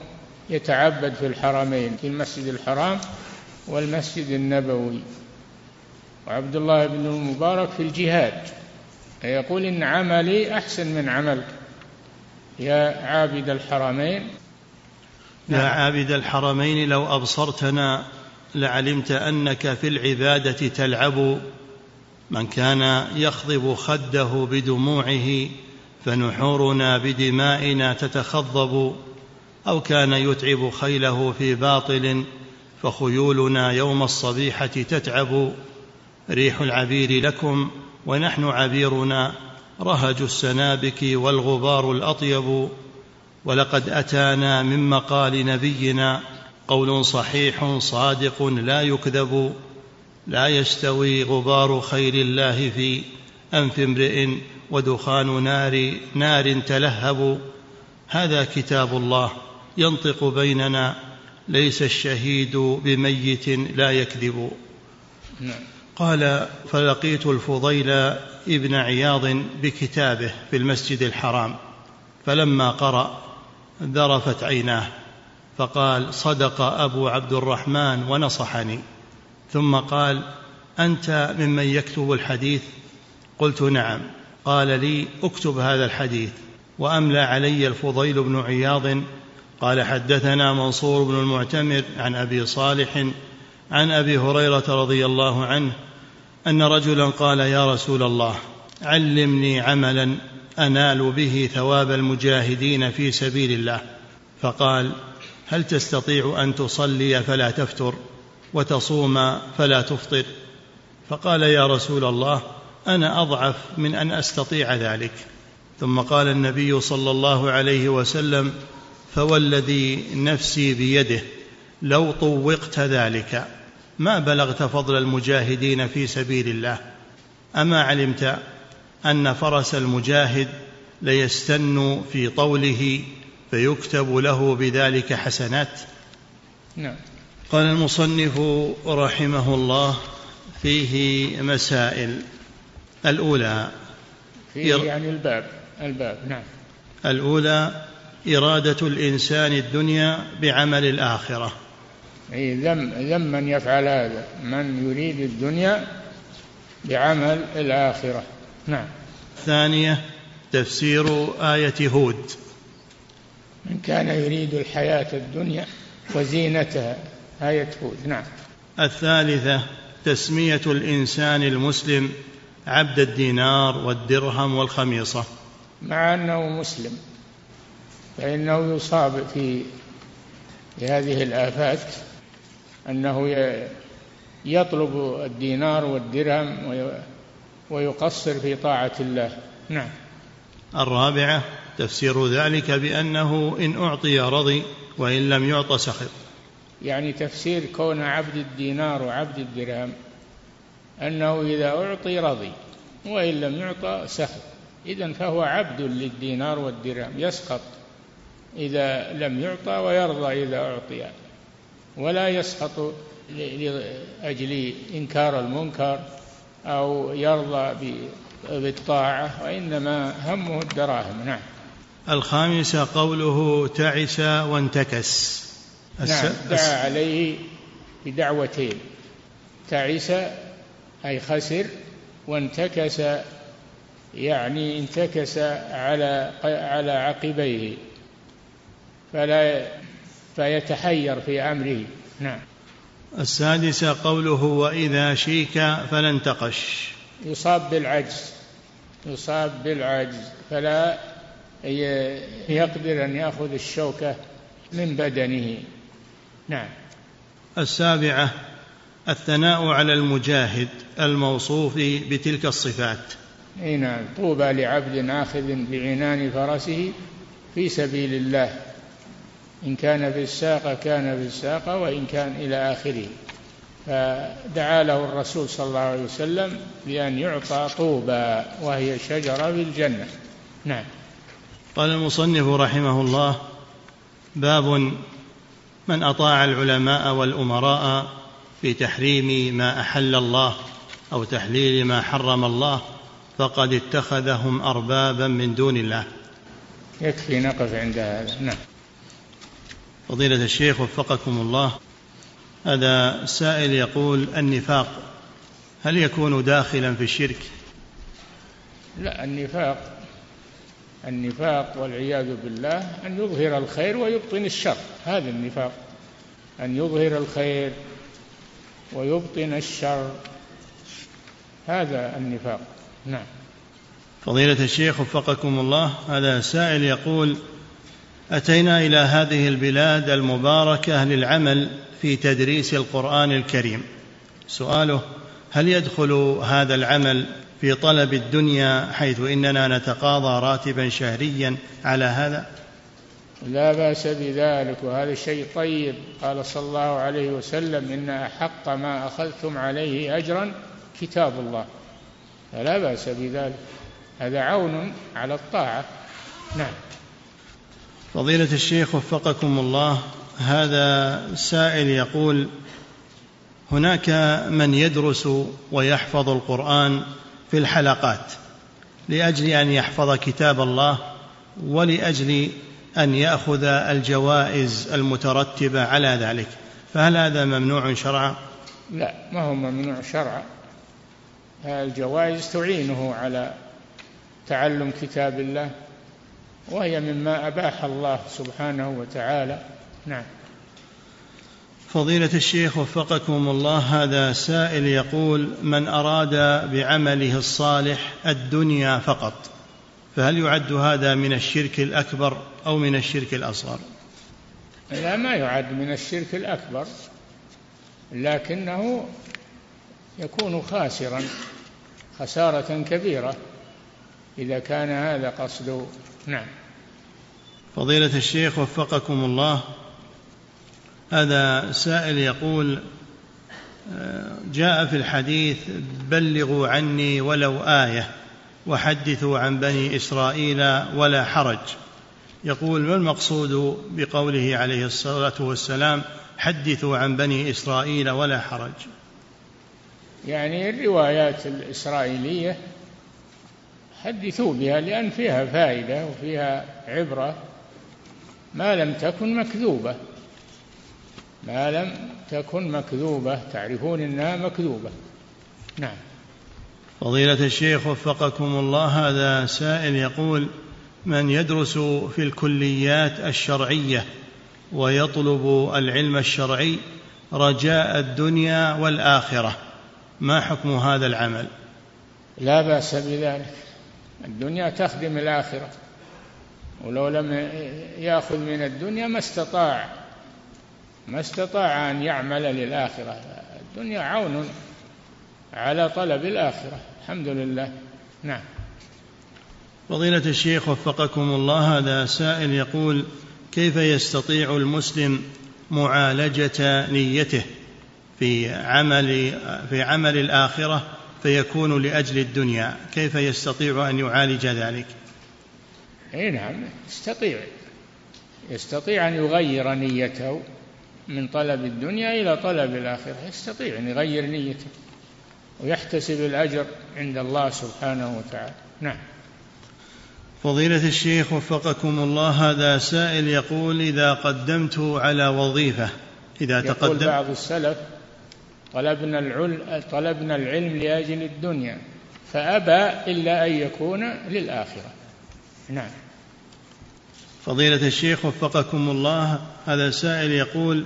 يتعبد في الحرمين في المسجد الحرام والمسجد النبوي. وعبد الله بن المبارك في الجهاد يقول إن عملي أحسن من عملك. يا عابد الحرمين. يا نعم. عابد الحرمين لو أبصرتنا لعلمت أنك في العبادة تلعب. من كان يخضب خده بدموعه فنحورنا بدمائنا تتخضب. أو كان يتعب خيله في باطل فخيولنا يوم الصبيحة تتعب. ريح العبير لكم ونحن عبيرنا رهج السنابك والغبار الأطيب. ولقد أتانا من مقال نبينا قول صحيح صادق لا يكذب. لا يستوي غبار خير الله في أنف امرئ ودخان نار نار تلهب. هذا كتاب الله ينطق بيننا ليس الشهيد بميت لا يكذب. نعم. قال فلقيت الفضيل ابن عياض بكتابه في المسجد الحرام فلما قرأ ذرفت عيناه فقال صدق أبو عبد الرحمن ونصحني. ثم قال أنت ممن يكتب الحديث؟ قلت نعم. قال لي اكتب هذا الحديث. وأملى علي الفضيل بن عياض. قال حدثنا منصور بن المعتمر عن أبي صالح عن أبي هريرة رضي الله عنه أن رجلا قال يا رسول الله علمني عملا أنال به ثواب المجاهدين في سبيل الله. فقال هل تستطيع أن تصلي فلا تفتر وتصوم فلا تفطر؟ فقال يا رسول الله أنا أضعف من أن أستطيع ذلك. ثم قال النبي صلى الله عليه وسلم فوالذي نفسي بيده لو طوقت ذلك. ما بلغت فضل المجاهدين في سبيل الله. أما علمت أن فرس المجاهد ليستن في طوله فيكتب له بذلك حسنات. نعم. قال المصنف رحمه الله فيه مسائل. الأولى فيه يعني الباب الباب نعم. الأولى إرادة الإنسان الدنيا بعمل الآخرة. أي ذم ذم من يفعل هذا من يريد الدنيا بعمل الآخرة. نعم. الثانية تفسير آية هود. من كان يريد الحياة الدنيا وزينتها آية هود. نعم. الثالثة تسمية الإنسان المسلم عبد الدينار والدرهم والخميصة. مع أنه مسلم فإنه يصاب في هذه الآفات أنه يطلب الدينار والدرهم ويقصر في طاعة الله. نعم. الرابعة تفسير ذلك بأنه إن أعطي رضي وإن لم يعط سخط يعني تفسير كون عبد الدينار وعبد الدرهم أنه إذا أعطي رضي وإن لم يعطى سخط إذا فهو عبد للدينار والدرهم يسخط إذا لم يعطى ويرضى إذا أعطي. ولا يسخط لأجل إنكار المنكر أو يرضى بالطاعة وإنما همه الدراهم. نعم. الخامسة قوله تعس وانتكس. نعم. دعا عليه بدعوتين. تعس أي خسر وانتكس يعني انتكس على على عقبيه. فلا فيتحير في أمره. نعم. السادسة قوله وإذا شيك فلا انتقش يصاب بالعجز. يصاب بالعجز. فلا يقدر أن يأخذ الشوكة من بدنه. نعم. السابعة الثناء على المجاهد الموصوف بتلك الصفات. إي نعم. طوبى لعبد آخذ بعنان فرسه في سبيل الله. إن كان في الساقة كان في الساقة وإن كان إلى آخره. فدعا له الرسول صلى الله عليه وسلم بأن يعطى طوبى وهي شجرة في الجنة نعم. قال المصنف رحمه الله باب من أطاع العلماء والأمراء في تحريم ما أحل الله أو تحليل ما حرم الله فقد اتخذهم أربابا من دون الله. يكفي نقف عند هذا. نعم. فضيلة الشيخ وفقكم الله. هذا سائل يقول النفاق هل يكون داخلا في الشرك؟ لا النفاق النفاق والعياذ بالله أن يظهر الخير ويبطن الشر. هذا النفاق أن يظهر الخير ويبطن الشر. هذا النفاق. نعم. فضيلة الشيخ وفقكم الله هذا سائل يقول أتينا إلى هذه البلاد المباركة للعمل في تدريس القرآن الكريم. سؤاله هل يدخل هذا العمل في طلب الدنيا حيث إننا نتقاضى راتبا شهريا على هذا؟ لا بأس بذلك وهذا شيء طيب. قال صلى الله عليه وسلم إن أحق ما أخذتم عليه اجرا كتاب الله. فلا بأس بذلك. هذا عون على الطاعة. نعم. فضيلة الشيخ وفقكم الله هذا سائل يقول هناك من يدرس ويحفظ القرآن في الحلقات لأجل أن يحفظ كتاب الله ولأجل أن يأخذ الجوائز المترتبة على ذلك فهل هذا ممنوع شرعا؟ لا ما هو ممنوع شرعا. الجوائز تعينه على تعلم كتاب الله وهي مما أباح الله سبحانه وتعالى. نعم. فضيلة الشيخ وفقكم الله هذا سائل يقول من أراد بعمله الصالح الدنيا فقط فهل يعد هذا من الشرك الأكبر أو من الشرك الأصغر؟ لا ما يعد من الشرك الأكبر لكنه يكون خاسرا خسارة كبيرة. إذا كان هذا قصده نعم. فضيلة الشيخ وفقكم الله هذا سائل يقول جاء في الحديث بلغوا عني ولو آية وحدثوا عن بني إسرائيل ولا حرج. يقول ما المقصود بقوله عليه الصلاة والسلام حدثوا عن بني إسرائيل ولا حرج؟ يعني الروايات الإسرائيلية حدثوا بها لأن فيها فائدة وفيها عبرة. ما لم تكن مكذوبة. ما لم تكن مكذوبة. تعرفون أنها مكذوبة. نعم. فضيلة الشيخ وفقكم الله هذا سائل يقول من يدرس في الكليات الشرعية ويطلب العلم الشرعي رجاء الدنيا والآخرة ما حكم هذا العمل؟ لا بأس بذلك. الدنيا تخدم الآخرة. ولو لم يأخذ من الدنيا ما استطاع ما استطاع أن يعمل للآخرة. الدنيا عون على طلب الآخرة. الحمد لله. نعم. فضيلة الشيخ وفقكم الله هذا سائل يقول كيف يستطيع المسلم معالجة نيته في عمل في عمل الآخرة؟ فيكون لأجل الدنيا كيف يستطيع أن يعالج ذلك؟ إي نعم يستطيع. يستطيع أن يغير نيته من طلب الدنيا إلى طلب الآخرة. يستطيع أن يغير نيته ويحتسب الأجر عند الله سبحانه وتعالى. نعم. فضيلة الشيخ وفقكم الله هذا سائل يقول إذا قدمت على وظيفة إذا يقول تقدم بعض السلف طلبنا العلم طلبنا العلم لأجل الدنيا فأبى إلا أن يكون للآخرة. نعم. فضيلة الشيخ وفقكم الله هذا سائل يقول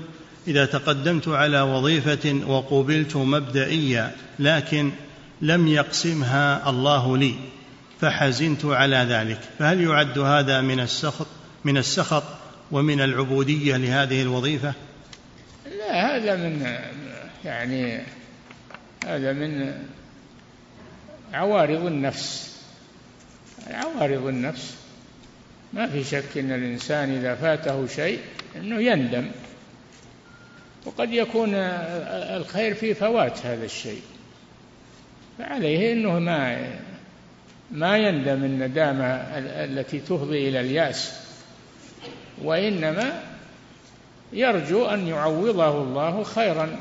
إذا تقدمت على وظيفة وقبلت مبدئيا لكن لم يقسمها الله لي فحزنت على ذلك. فهل يعد هذا من السخط من السخط ومن العبودية لهذه الوظيفة؟ لا هذا من يعني هذا من عوارض النفس. عوارض النفس. ما في شك إن الإنسان إذا فاته شيء إنه يندم. وقد يكون الخير في فوات هذا الشيء. فعليه إنه ما ما يندم الندامة التي تفضي إلى اليأس. وإنما يرجو أن يعوضه الله خيرا.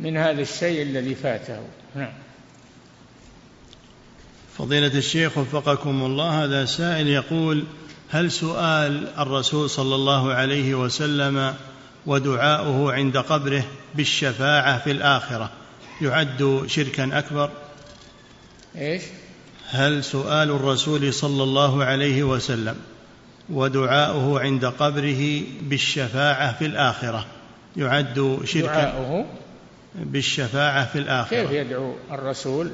من هذا الشيء الذي فاته. نعم. فضيلة الشيخ وفقكم الله هذا سائل يقول هل سؤال الرسول صلى الله عليه وسلم ودعاؤه عند قبره بالشفاعة في الآخرة يعد شركا أكبر؟ إيش؟ هل سؤال الرسول صلى الله عليه وسلم ودعاؤه عند قبره بالشفاعة في الآخرة يعد شركا؟ دعاؤه؟ بالشفاعة في الآخرة. كيف يدعو الرسول؟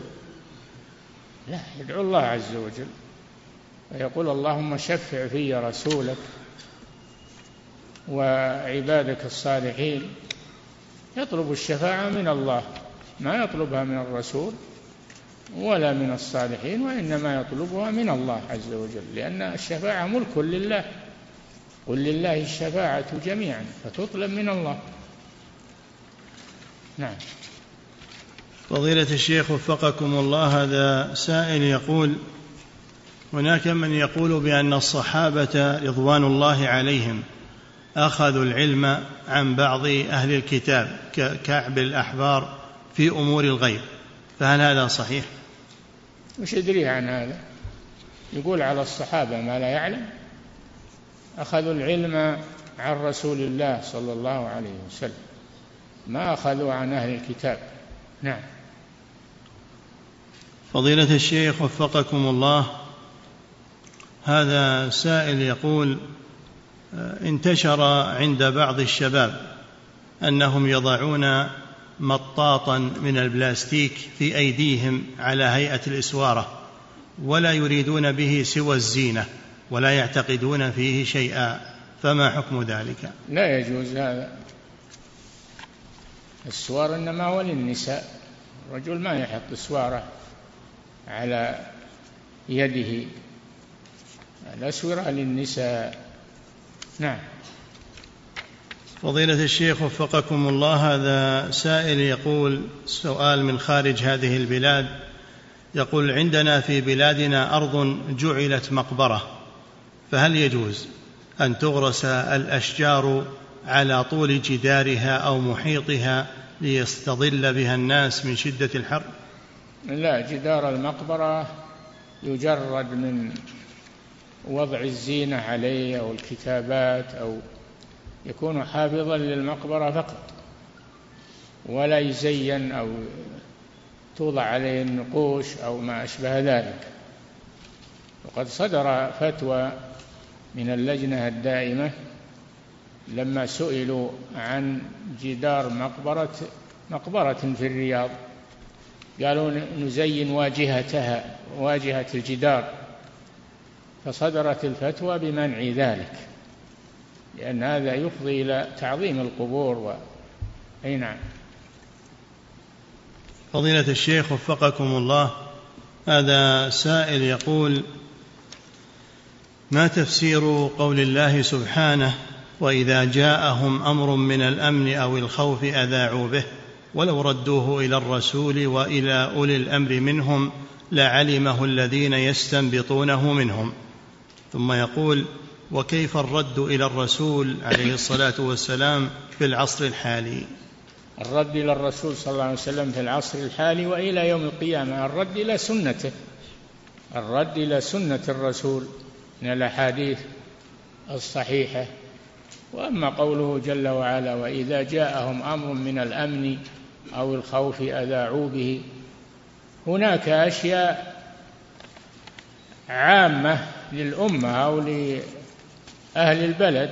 لا يدعو الله عز وجل. ويقول اللهم شفع في رسولك وعبادك الصالحين. يطلب الشفاعة من الله ما يطلبها من الرسول ولا من الصالحين وإنما يطلبها من الله عز وجل لأن الشفاعة ملك لله. قل لله الشفاعة جميعا فتطلب من الله. نعم فضيلة الشيخ وفقكم الله هذا سائل يقول هناك من يقول بأن الصحابة رضوان الله عليهم أخذوا العلم عن بعض أهل الكتاب ككعب الأحبار في أمور الغيب فهل هذا صحيح؟ وش يدري عن هذا؟ يقول على الصحابة ما لا يعلم أخذوا العلم عن رسول الله صلى الله عليه وسلم ما أخذوا عن أهل الكتاب. نعم. فضيلة الشيخ وفقكم الله هذا سائل يقول آه، انتشر عند بعض الشباب أنهم يضعون مطاطا من البلاستيك في أيديهم على هيئة الإسوارة ولا يريدون به سوى الزينة ولا يعتقدون فيه شيئا فما حكم ذلك؟ لا يجوز هذا. السوار إنما هو للنساء. الرجل ما يحط سواره على يده. الأسورة للنساء. نعم. فضيلة الشيخ وفقكم الله هذا سائل يقول سؤال من خارج هذه البلاد. يقول عندنا في بلادنا أرض جعلت مقبرة فهل يجوز أن تغرس الأشجار على طول جدارها أو محيطها ليستظل بها الناس من شدة الحر؟ لا جدار المقبرة يجرد من وضع الزينة عليه أو الكتابات أو يكون حافظا للمقبرة فقط ولا يزين أو توضع عليه النقوش أو ما أشبه ذلك. وقد صدر فتوى من اللجنة الدائمة لما سئلوا عن جدار مقبرة مقبرة في الرياض قالوا نزين واجهتها واجهة الجدار. فصدرت الفتوى بمنع ذلك لأن هذا يفضي إلى تعظيم القبور و... أي نعم. فضيلة الشيخ وفقكم الله هذا سائل يقول ما تفسير قول الله سبحانه وإذا جاءهم أمر من الأمن أو الخوف أذاعوا به ولو ردوه إلى الرسول وإلى أولي الأمر منهم لعلمه الذين يستنبطونه منهم. ثم يقول وكيف الرد إلى الرسول عليه الصلاة والسلام في العصر الحالي؟ الرد إلى الرسول صلى الله عليه وسلم في العصر الحالي وإلى يوم القيامة الرد إلى سنته. الرد إلى سنة الرسول من الأحاديث الصحيحة. وأما قوله جل وعلا وإذا جاءهم أمر من الأمن أو الخوف أذاعوا به. هناك أشياء عامة للأمة أو لأهل البلد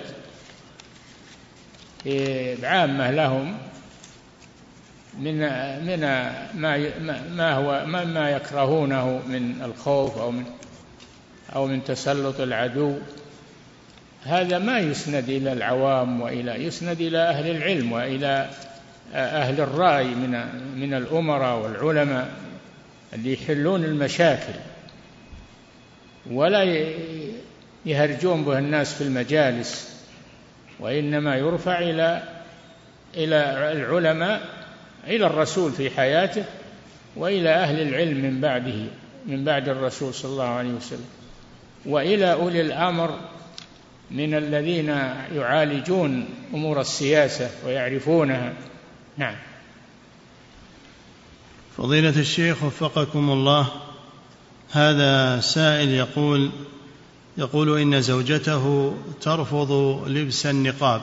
عامة لهم من من ما ما هو ما يكرهونه من الخوف أو من أو من تسلط العدو. هذا ما يسند إلى العوام وإلى يسند إلى أهل العلم وإلى أهل الرأي من من الأمراء والعلماء اللي يحلون المشاكل ولا يهرجون به الناس في المجالس وإنما يرفع إلى إلى العلماء إلى الرسول في حياته وإلى أهل العلم من بعده من بعد الرسول صلى الله عليه وسلم. وإلى أولي الأمر من الذين يعالجون أمور السياسة ويعرفونها. نعم. فضيلة الشيخ وفقكم الله هذا سائل يقول يقول إن زوجته ترفض لبس النقاب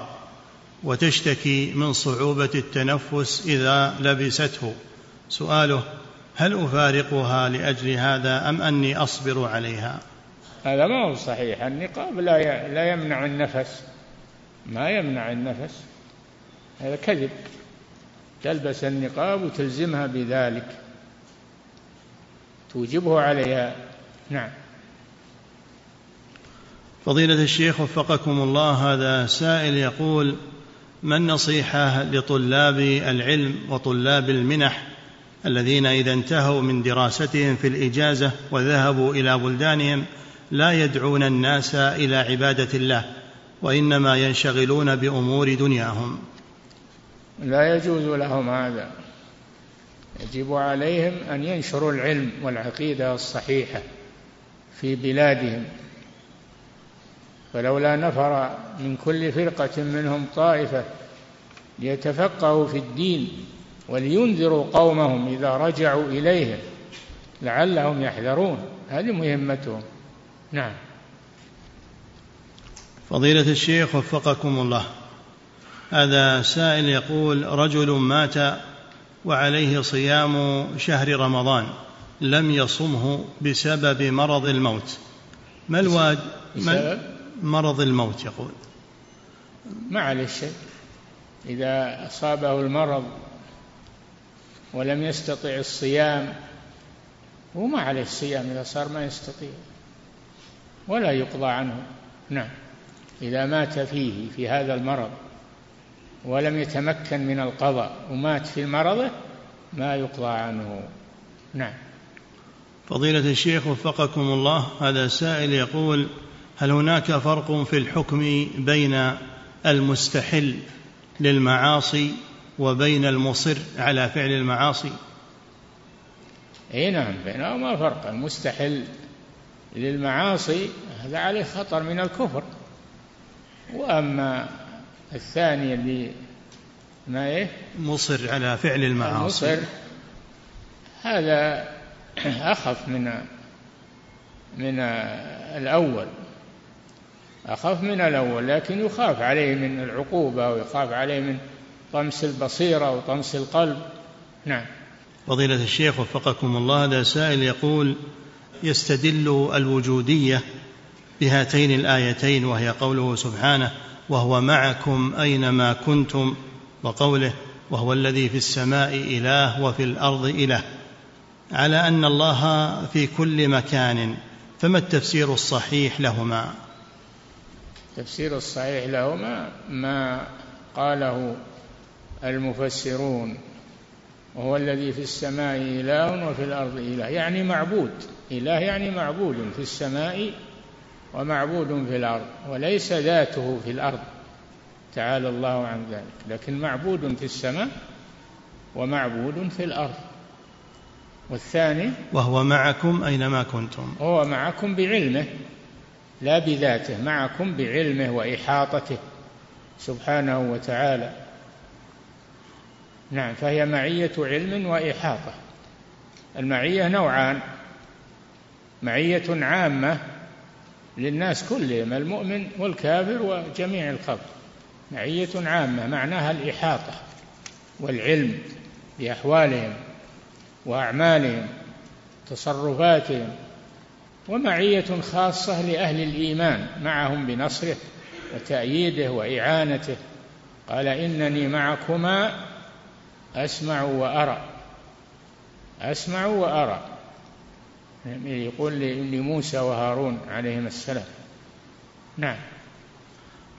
وتشتكي من صعوبة التنفس إذا لبسته. سؤاله هل أفارقها لأجل هذا أم أني أصبر عليها؟ هذا ما هو صحيح. النقاب لا لا يمنع النفس. ما يمنع النفس. هذا كذب. تلبس النقاب وتلزمها بذلك. توجبه عليها. نعم. فضيلة الشيخ وفقكم الله. هذا سائل يقول ما النصيحة لطلاب العلم وطلاب المنح الذين إذا انتهوا من دراستهم في الإجازة وذهبوا إلى بلدانهم لا يدعون الناس إلى عبادة الله وإنما ينشغلون بأمور دنياهم. لا يجوز لهم هذا. يجب عليهم أن ينشروا العلم والعقيدة الصحيحة في بلادهم. فلولا نفر من كل فرقة منهم طائفة ليتفقهوا في الدين ولينذروا قومهم إذا رجعوا إليهم لعلهم يحذرون هذه مهمتهم. نعم. فضيلة الشيخ وفقكم الله. هذا سائل يقول رجل مات وعليه صيام شهر رمضان لم يصمه بسبب مرض الموت. ما الواد بسبب؟ مرض الموت يقول؟ ما عليه شيء. إذا أصابه المرض ولم يستطع الصيام وما عليه الصيام إذا صار ما يستطيع. ولا يقضى عنه. نعم. إذا مات فيه في هذا المرض ولم يتمكن من القضاء ومات في مرضه ما يقضى عنه. نعم. فضيلة الشيخ وفقكم الله هذا سائل يقول هل هناك فرق في الحكم بين المستحل للمعاصي وبين المصر على فعل المعاصي؟ اي نعم بينهما فرق. المستحل للمعاصي هذا عليه خطر من الكفر. وأما الثاني اللي ما إيه؟ مصر على فعل المعاصي. المصر هذا أخف من من الأول. أخف من الأول لكن يخاف عليه من العقوبة ويخاف عليه من طمس البصيرة وطمس القلب. نعم. فضيلة الشيخ وفقكم الله هذا سائل يقول يستدل الوجودية بهاتين الآيتين وهي قوله سبحانه وهو معكم أينما كنتم وقوله وهو الذي في السماء إله وفي الأرض إله على أن الله في كل مكان فما التفسير الصحيح لهما؟ التفسير الصحيح لهما ما قاله المفسرون وهو الذي في السماء إله وفي الأرض إله يعني معبود. إله يعني معبود في السماء ومعبود في الأرض وليس ذاته في الأرض. تعالى الله عن ذلك. لكن معبود في السماء ومعبود في الأرض. والثاني وهو معكم أينما كنتم. هو معكم بعلمه لا بذاته معكم بعلمه وإحاطته. سبحانه وتعالى. نعم فهي معية علم وإحاطة. المعية نوعان. معية عامة للناس كلهم المؤمن والكافر وجميع الخلق. معية عامة معناها الإحاطة والعلم بأحوالهم وأعمالهم تصرفاتهم ومعية خاصة لأهل الإيمان معهم بنصره وتأييده وإعانته. قال إنني معكما أسمع وأرى أسمع وأرى. يقول لموسى وهارون عليهما السلام. نعم.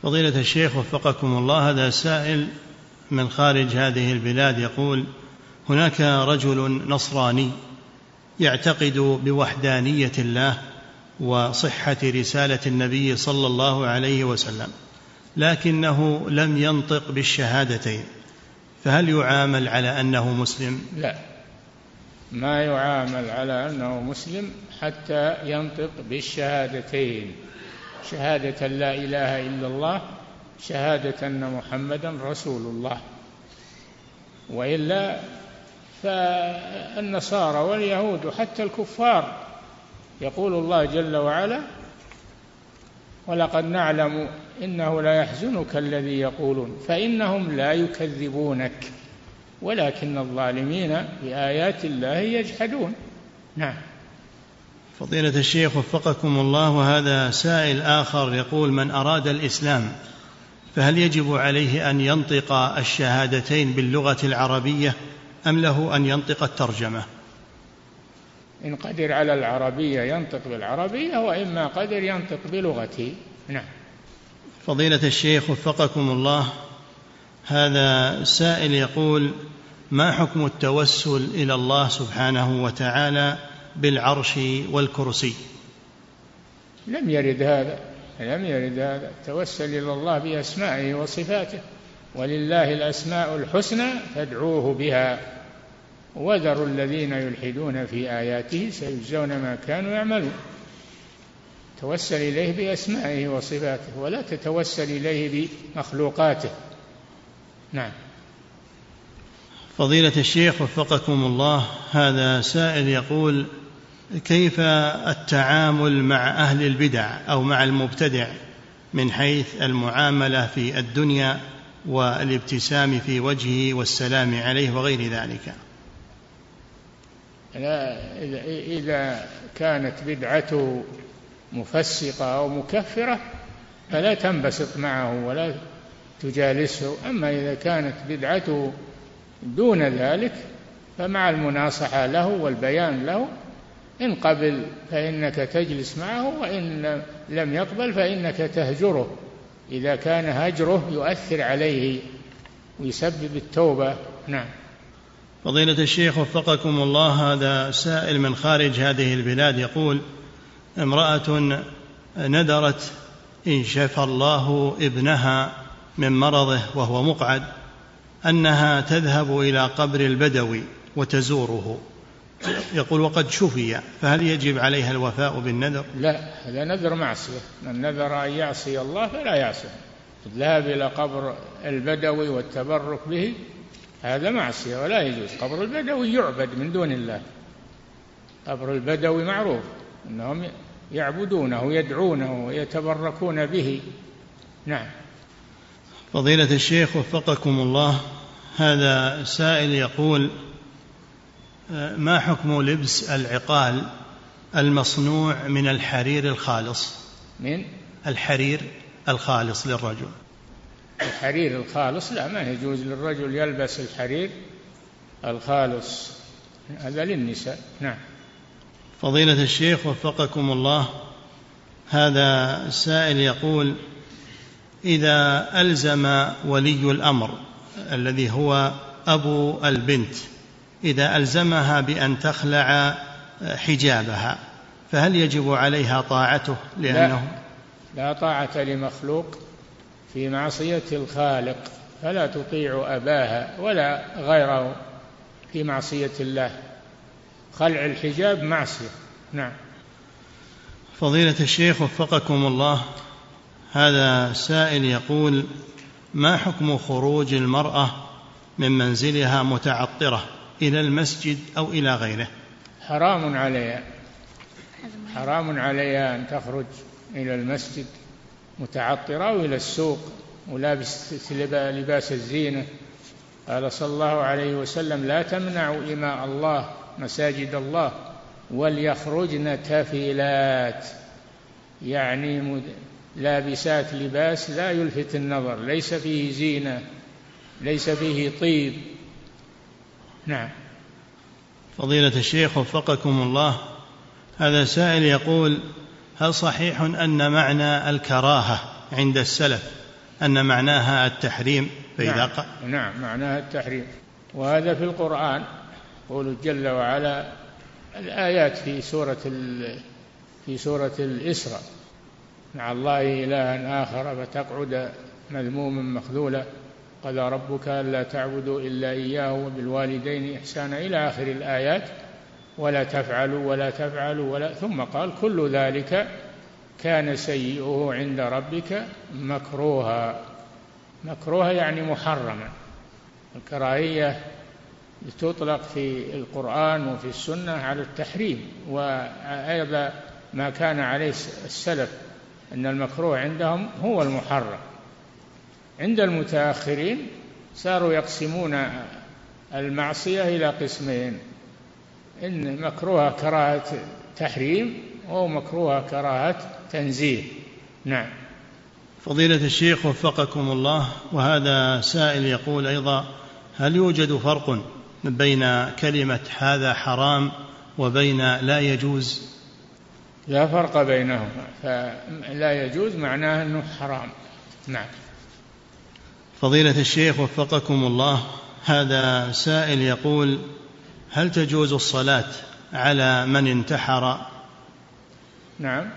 فضيلة الشيخ وفقكم الله هذا سائل من خارج هذه البلاد يقول هناك رجل نصراني يعتقد بوحدانية الله وصحة رسالة النبي صلى الله عليه وسلم لكنه لم ينطق بالشهادتين فهل يعامل على أنه مسلم؟ لا. ما يعامل على أنه مسلم حتى ينطق بالشهادتين. شهادة لا إله إلا الله شهادة أن محمدا رسول الله. وإلا فالنصارى واليهود وحتى الكفار يقول الله جل وعلا ولقد نعلم إنه لا يحزنك الذي يقولون فإنهم لا يكذبونك. ولكن الظالمين بآيات الله يجحدون. نعم. فضيلة الشيخ وفقكم الله وهذا سائل آخر يقول من أراد الإسلام فهل يجب عليه أن ينطق الشهادتين باللغة العربية أم له أن ينطق الترجمة؟ إن قدر على العربية ينطق بالعربية وإما قدر ينطق بلغته نعم. فضيلة الشيخ وفقكم الله هذا سائل يقول ما حكم التوسل إلى الله سبحانه وتعالى بالعرش والكرسي؟ لم يرد هذا لم يرد هذا. التوسل إلى الله بأسمائه وصفاته ولله الأسماء الحسنى فادعوه بها. وذروا الذين يلحدون في آياته سيجزون ما كانوا يعملون. توسل إليه بأسمائه وصفاته ولا تتوسل إليه بمخلوقاته. نعم. فضيلة الشيخ وفقكم الله هذا سائل يقول كيف التعامل مع أهل البدع أو مع المبتدع من حيث المعاملة في الدنيا والابتسام في وجهه والسلام عليه وغير ذلك؟ إذا كانت بدعته مفسقة أو مكفرة فلا تنبسط معه ولا تجالسه. أما إذا كانت بدعته دون ذلك فمع المناصحة له والبيان له إن قبل فإنك تجلس معه وإن لم يقبل فإنك تهجره. إذا كان هجره يؤثر عليه ويسبب التوبة. نعم. فضيلة الشيخ وفقكم الله هذا سائل من خارج هذه البلاد يقول امرأة ندرت إن شفى الله ابنها من مرضه وهو مقعد أنها تذهب إلى قبر البدوي وتزوره. يقول وقد شفي فهل يجب عليها الوفاء بالنذر؟ لا هذا نذر معصية. من نذر أن يعصي الله فلا يعصي الذهاب إلى قبر البدوي والتبرك به هذا معصية ولا يجوز. قبر البدوي يعبد من دون الله. قبر البدوي معروف أنهم يعبدونه يدعونه ويتبركون به. نعم. فضيلة الشيخ وفقكم الله هذا سائل يقول ما حكم لبس العقال المصنوع من الحرير الخالص؟ من؟ الحرير الخالص للرجل. الحرير الخالص لا ما يجوز للرجل يلبس الحرير الخالص. هذا للنساء نعم. فضيلة الشيخ وفقكم الله هذا السائل يقول إذا ألزم ولي الأمر الذي هو أبو البنت إذا ألزمها بأن تخلع حجابها فهل يجب عليها طاعته لأنه؟ لا, لا طاعة لمخلوق في معصية الخالق فلا تطيع أباها ولا غيره في معصية الله. خلع الحجاب معصية. نعم. فضيلة الشيخ وفقكم الله. هذا سائل يقول ما حكم خروج المرأة من منزلها متعطرة إلى المسجد أو إلى غيره؟ حرام عليها. حرام عليها أن تخرج إلى المسجد متعطرة أو إلى السوق ولابس لباس الزينة. قال صلى الله عليه وسلم لا تمنعوا إماء الله مساجد الله وليخرجن تافلات. يعني لابسات لباس لا يلفت النظر ليس فيه زينة ليس فيه طيب. نعم. فضيلة الشيخ وفقكم الله هذا سائل يقول هل صحيح أن معنى الكراهة عند السلف أن معناها التحريم؟ فإذا نعم, ق... نعم معناها التحريم. وهذا في القرآن يقول جل وعلا الآيات في سورة ال... في سورة الإسراء. مع الله إلها آخر فتقعد مذموما مخذولا. قضى ربك ألا تعبدوا إلا إياه وبالوالدين إحسانا إلى آخر الآيات. ولا تفعلوا ولا تفعلوا ولا. ثم قال كل ذلك كان سيئه عند ربك مكروها. مكروها يعني محرما. الكراهية تطلق في القرآن وفي السنة على التحريم. وأيضا ما كان عليه السلف أن المكروه عندهم هو المحرم. عند المتأخرين صاروا يقسمون المعصية إلى قسمين. إن مكروه كراهة تحريم أو مكروه كراهة تنزيه. نعم. فضيلة الشيخ وفقكم الله وهذا سائل يقول أيضا هل يوجد فرق بين كلمة هذا حرام وبين لا يجوز؟ لا فرق بينهما فلا يجوز معناه إنه حرام. نعم. فضيلة الشيخ وفقكم الله هذا سائل يقول هل تجوز الصلاة على من انتحر؟ نعم.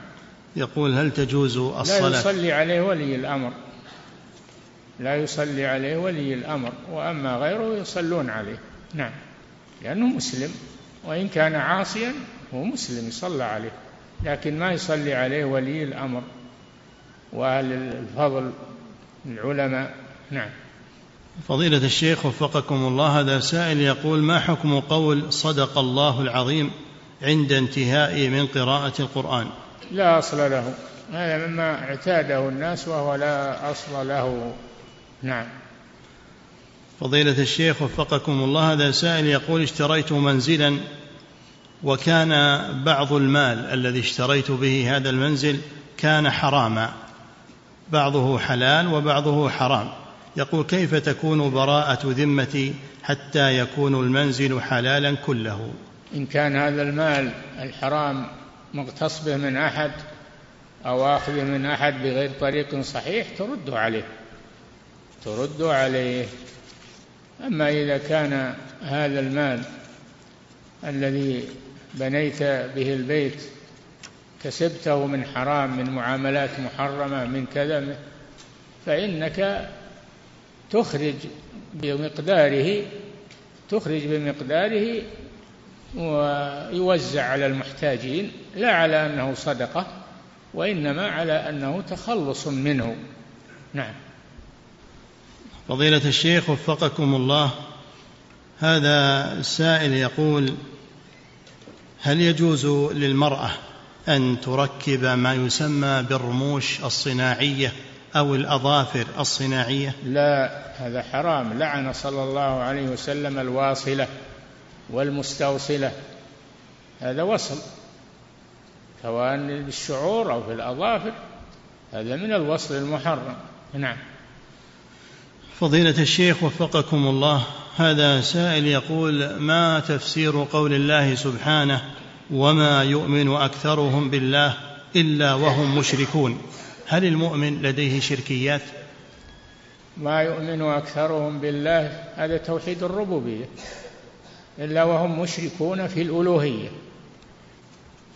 يقول هل تجوز الصلاة؟ لا يصلي عليه ولي الأمر. لا يصلي عليه ولي الأمر وأما غيره يصلون عليه. نعم. لأنه مسلم وإن كان عاصيا هو مسلم يصلى عليه. لكن ما يصلي عليه ولي الأمر وأهل الفضل العلماء. نعم. فضيلة الشيخ وفقكم الله هذا سائل يقول ما حكم قول صدق الله العظيم عند انتهائي من قراءة القرآن؟ لا أصل له. هذا مما اعتاده الناس وهو لا أصل له. نعم. فضيلة الشيخ وفقكم الله هذا سائل يقول اشتريت منزلا وكان بعض المال الذي اشتريت به هذا المنزل كان حراما. بعضه حلال وبعضه حرام. يقول كيف تكون براءة ذمتي حتى يكون المنزل حلالا كله؟ إن كان هذا المال الحرام مغتص به من أحد أو آخذه من أحد بغير طريق صحيح ترد عليه. ترد عليه. أما إذا كان هذا المال الذي بنيت به البيت كسبته من حرام من معاملات محرمة من كذا فإنك تخرج بمقداره تخرج بمقداره ويوزع على المحتاجين لا على أنه صدقة وإنما على أنه تخلص منه. نعم. فضيلة الشيخ وفقكم الله هذا السائل يقول هل يجوز للمرأة أن تركب ما يسمى بالرموش الصناعية أو الأظافر الصناعية؟ لا هذا حرام. لعن صلى الله عليه وسلم الواصلة والمستوصلة. هذا وصل سواء بالشعور أو في الأظافر. هذا من الوصل المحرم. نعم. فضيلة الشيخ وفقكم الله هذا سائل يقول ما تفسير قول الله سبحانه وما يؤمن أكثرهم بالله إلا وهم مشركون؟ هل المؤمن لديه شركيات؟ ما يؤمن أكثرهم بالله هذا توحيد الربوبية. إلا وهم مشركون في الألوهية.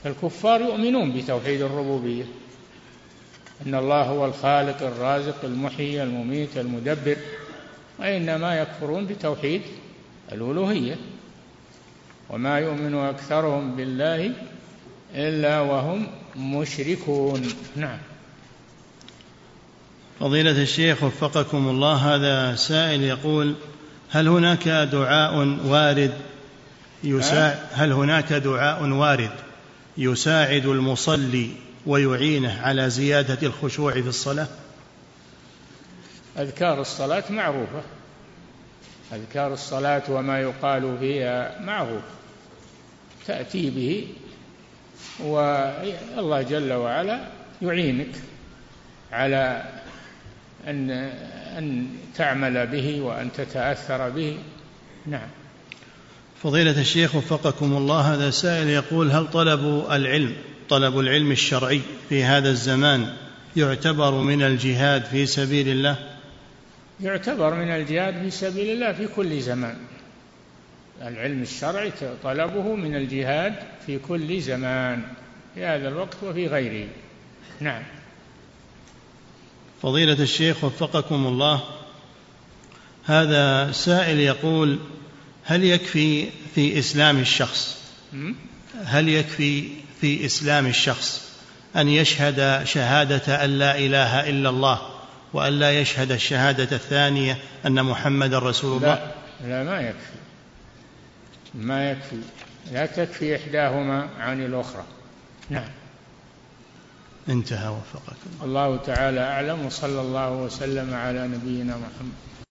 فالكفار يؤمنون بتوحيد الربوبية. أن الله هو الخالق الرازق المحيي المميت المدبر وإنما يكفرون بتوحيد الألوهية. وما يؤمن أكثرهم بالله إلا وهم مشركون. نعم. فضيلة الشيخ وفقكم الله هذا سائل يقول هل هناك دعاء وارد يساعد هل هناك دعاء وارد يساعد المصلي ويعينه على زيادة الخشوع في الصلاة؟ أذكار الصلاة معروفة. أذكار الصلاة وما يقال فيها معروف. تأتي به والله جل وعلا يعينك على أن أن تعمل به وأن تتأثر به. نعم. فضيلة الشيخ وفقكم الله هذا سائل يقول هل طلب العلم طلب العلم الشرعي في هذا الزمان يعتبر من الجهاد في سبيل الله؟ يعتبر من الجهاد في سبيل الله في كل زمان. العلم الشرعي طلبه من الجهاد في كل زمان في هذا الوقت وفي غيره. نعم. فضيلة الشيخ وفقكم الله هذا سائل يقول هل يكفي في إسلام الشخص؟ هل يكفي في إسلام الشخص أن يشهد شهادة أن لا إله إلا الله وأن لا يشهد الشهادة الثانية أن محمد رسول الله. لا, لا ما يكفي. ما يكفي. لا تكفي إحداهما عن الأخرى. نعم. انتهى وفقكم الله. تعالى أعلم وصلى الله وسلم على نبينا محمد.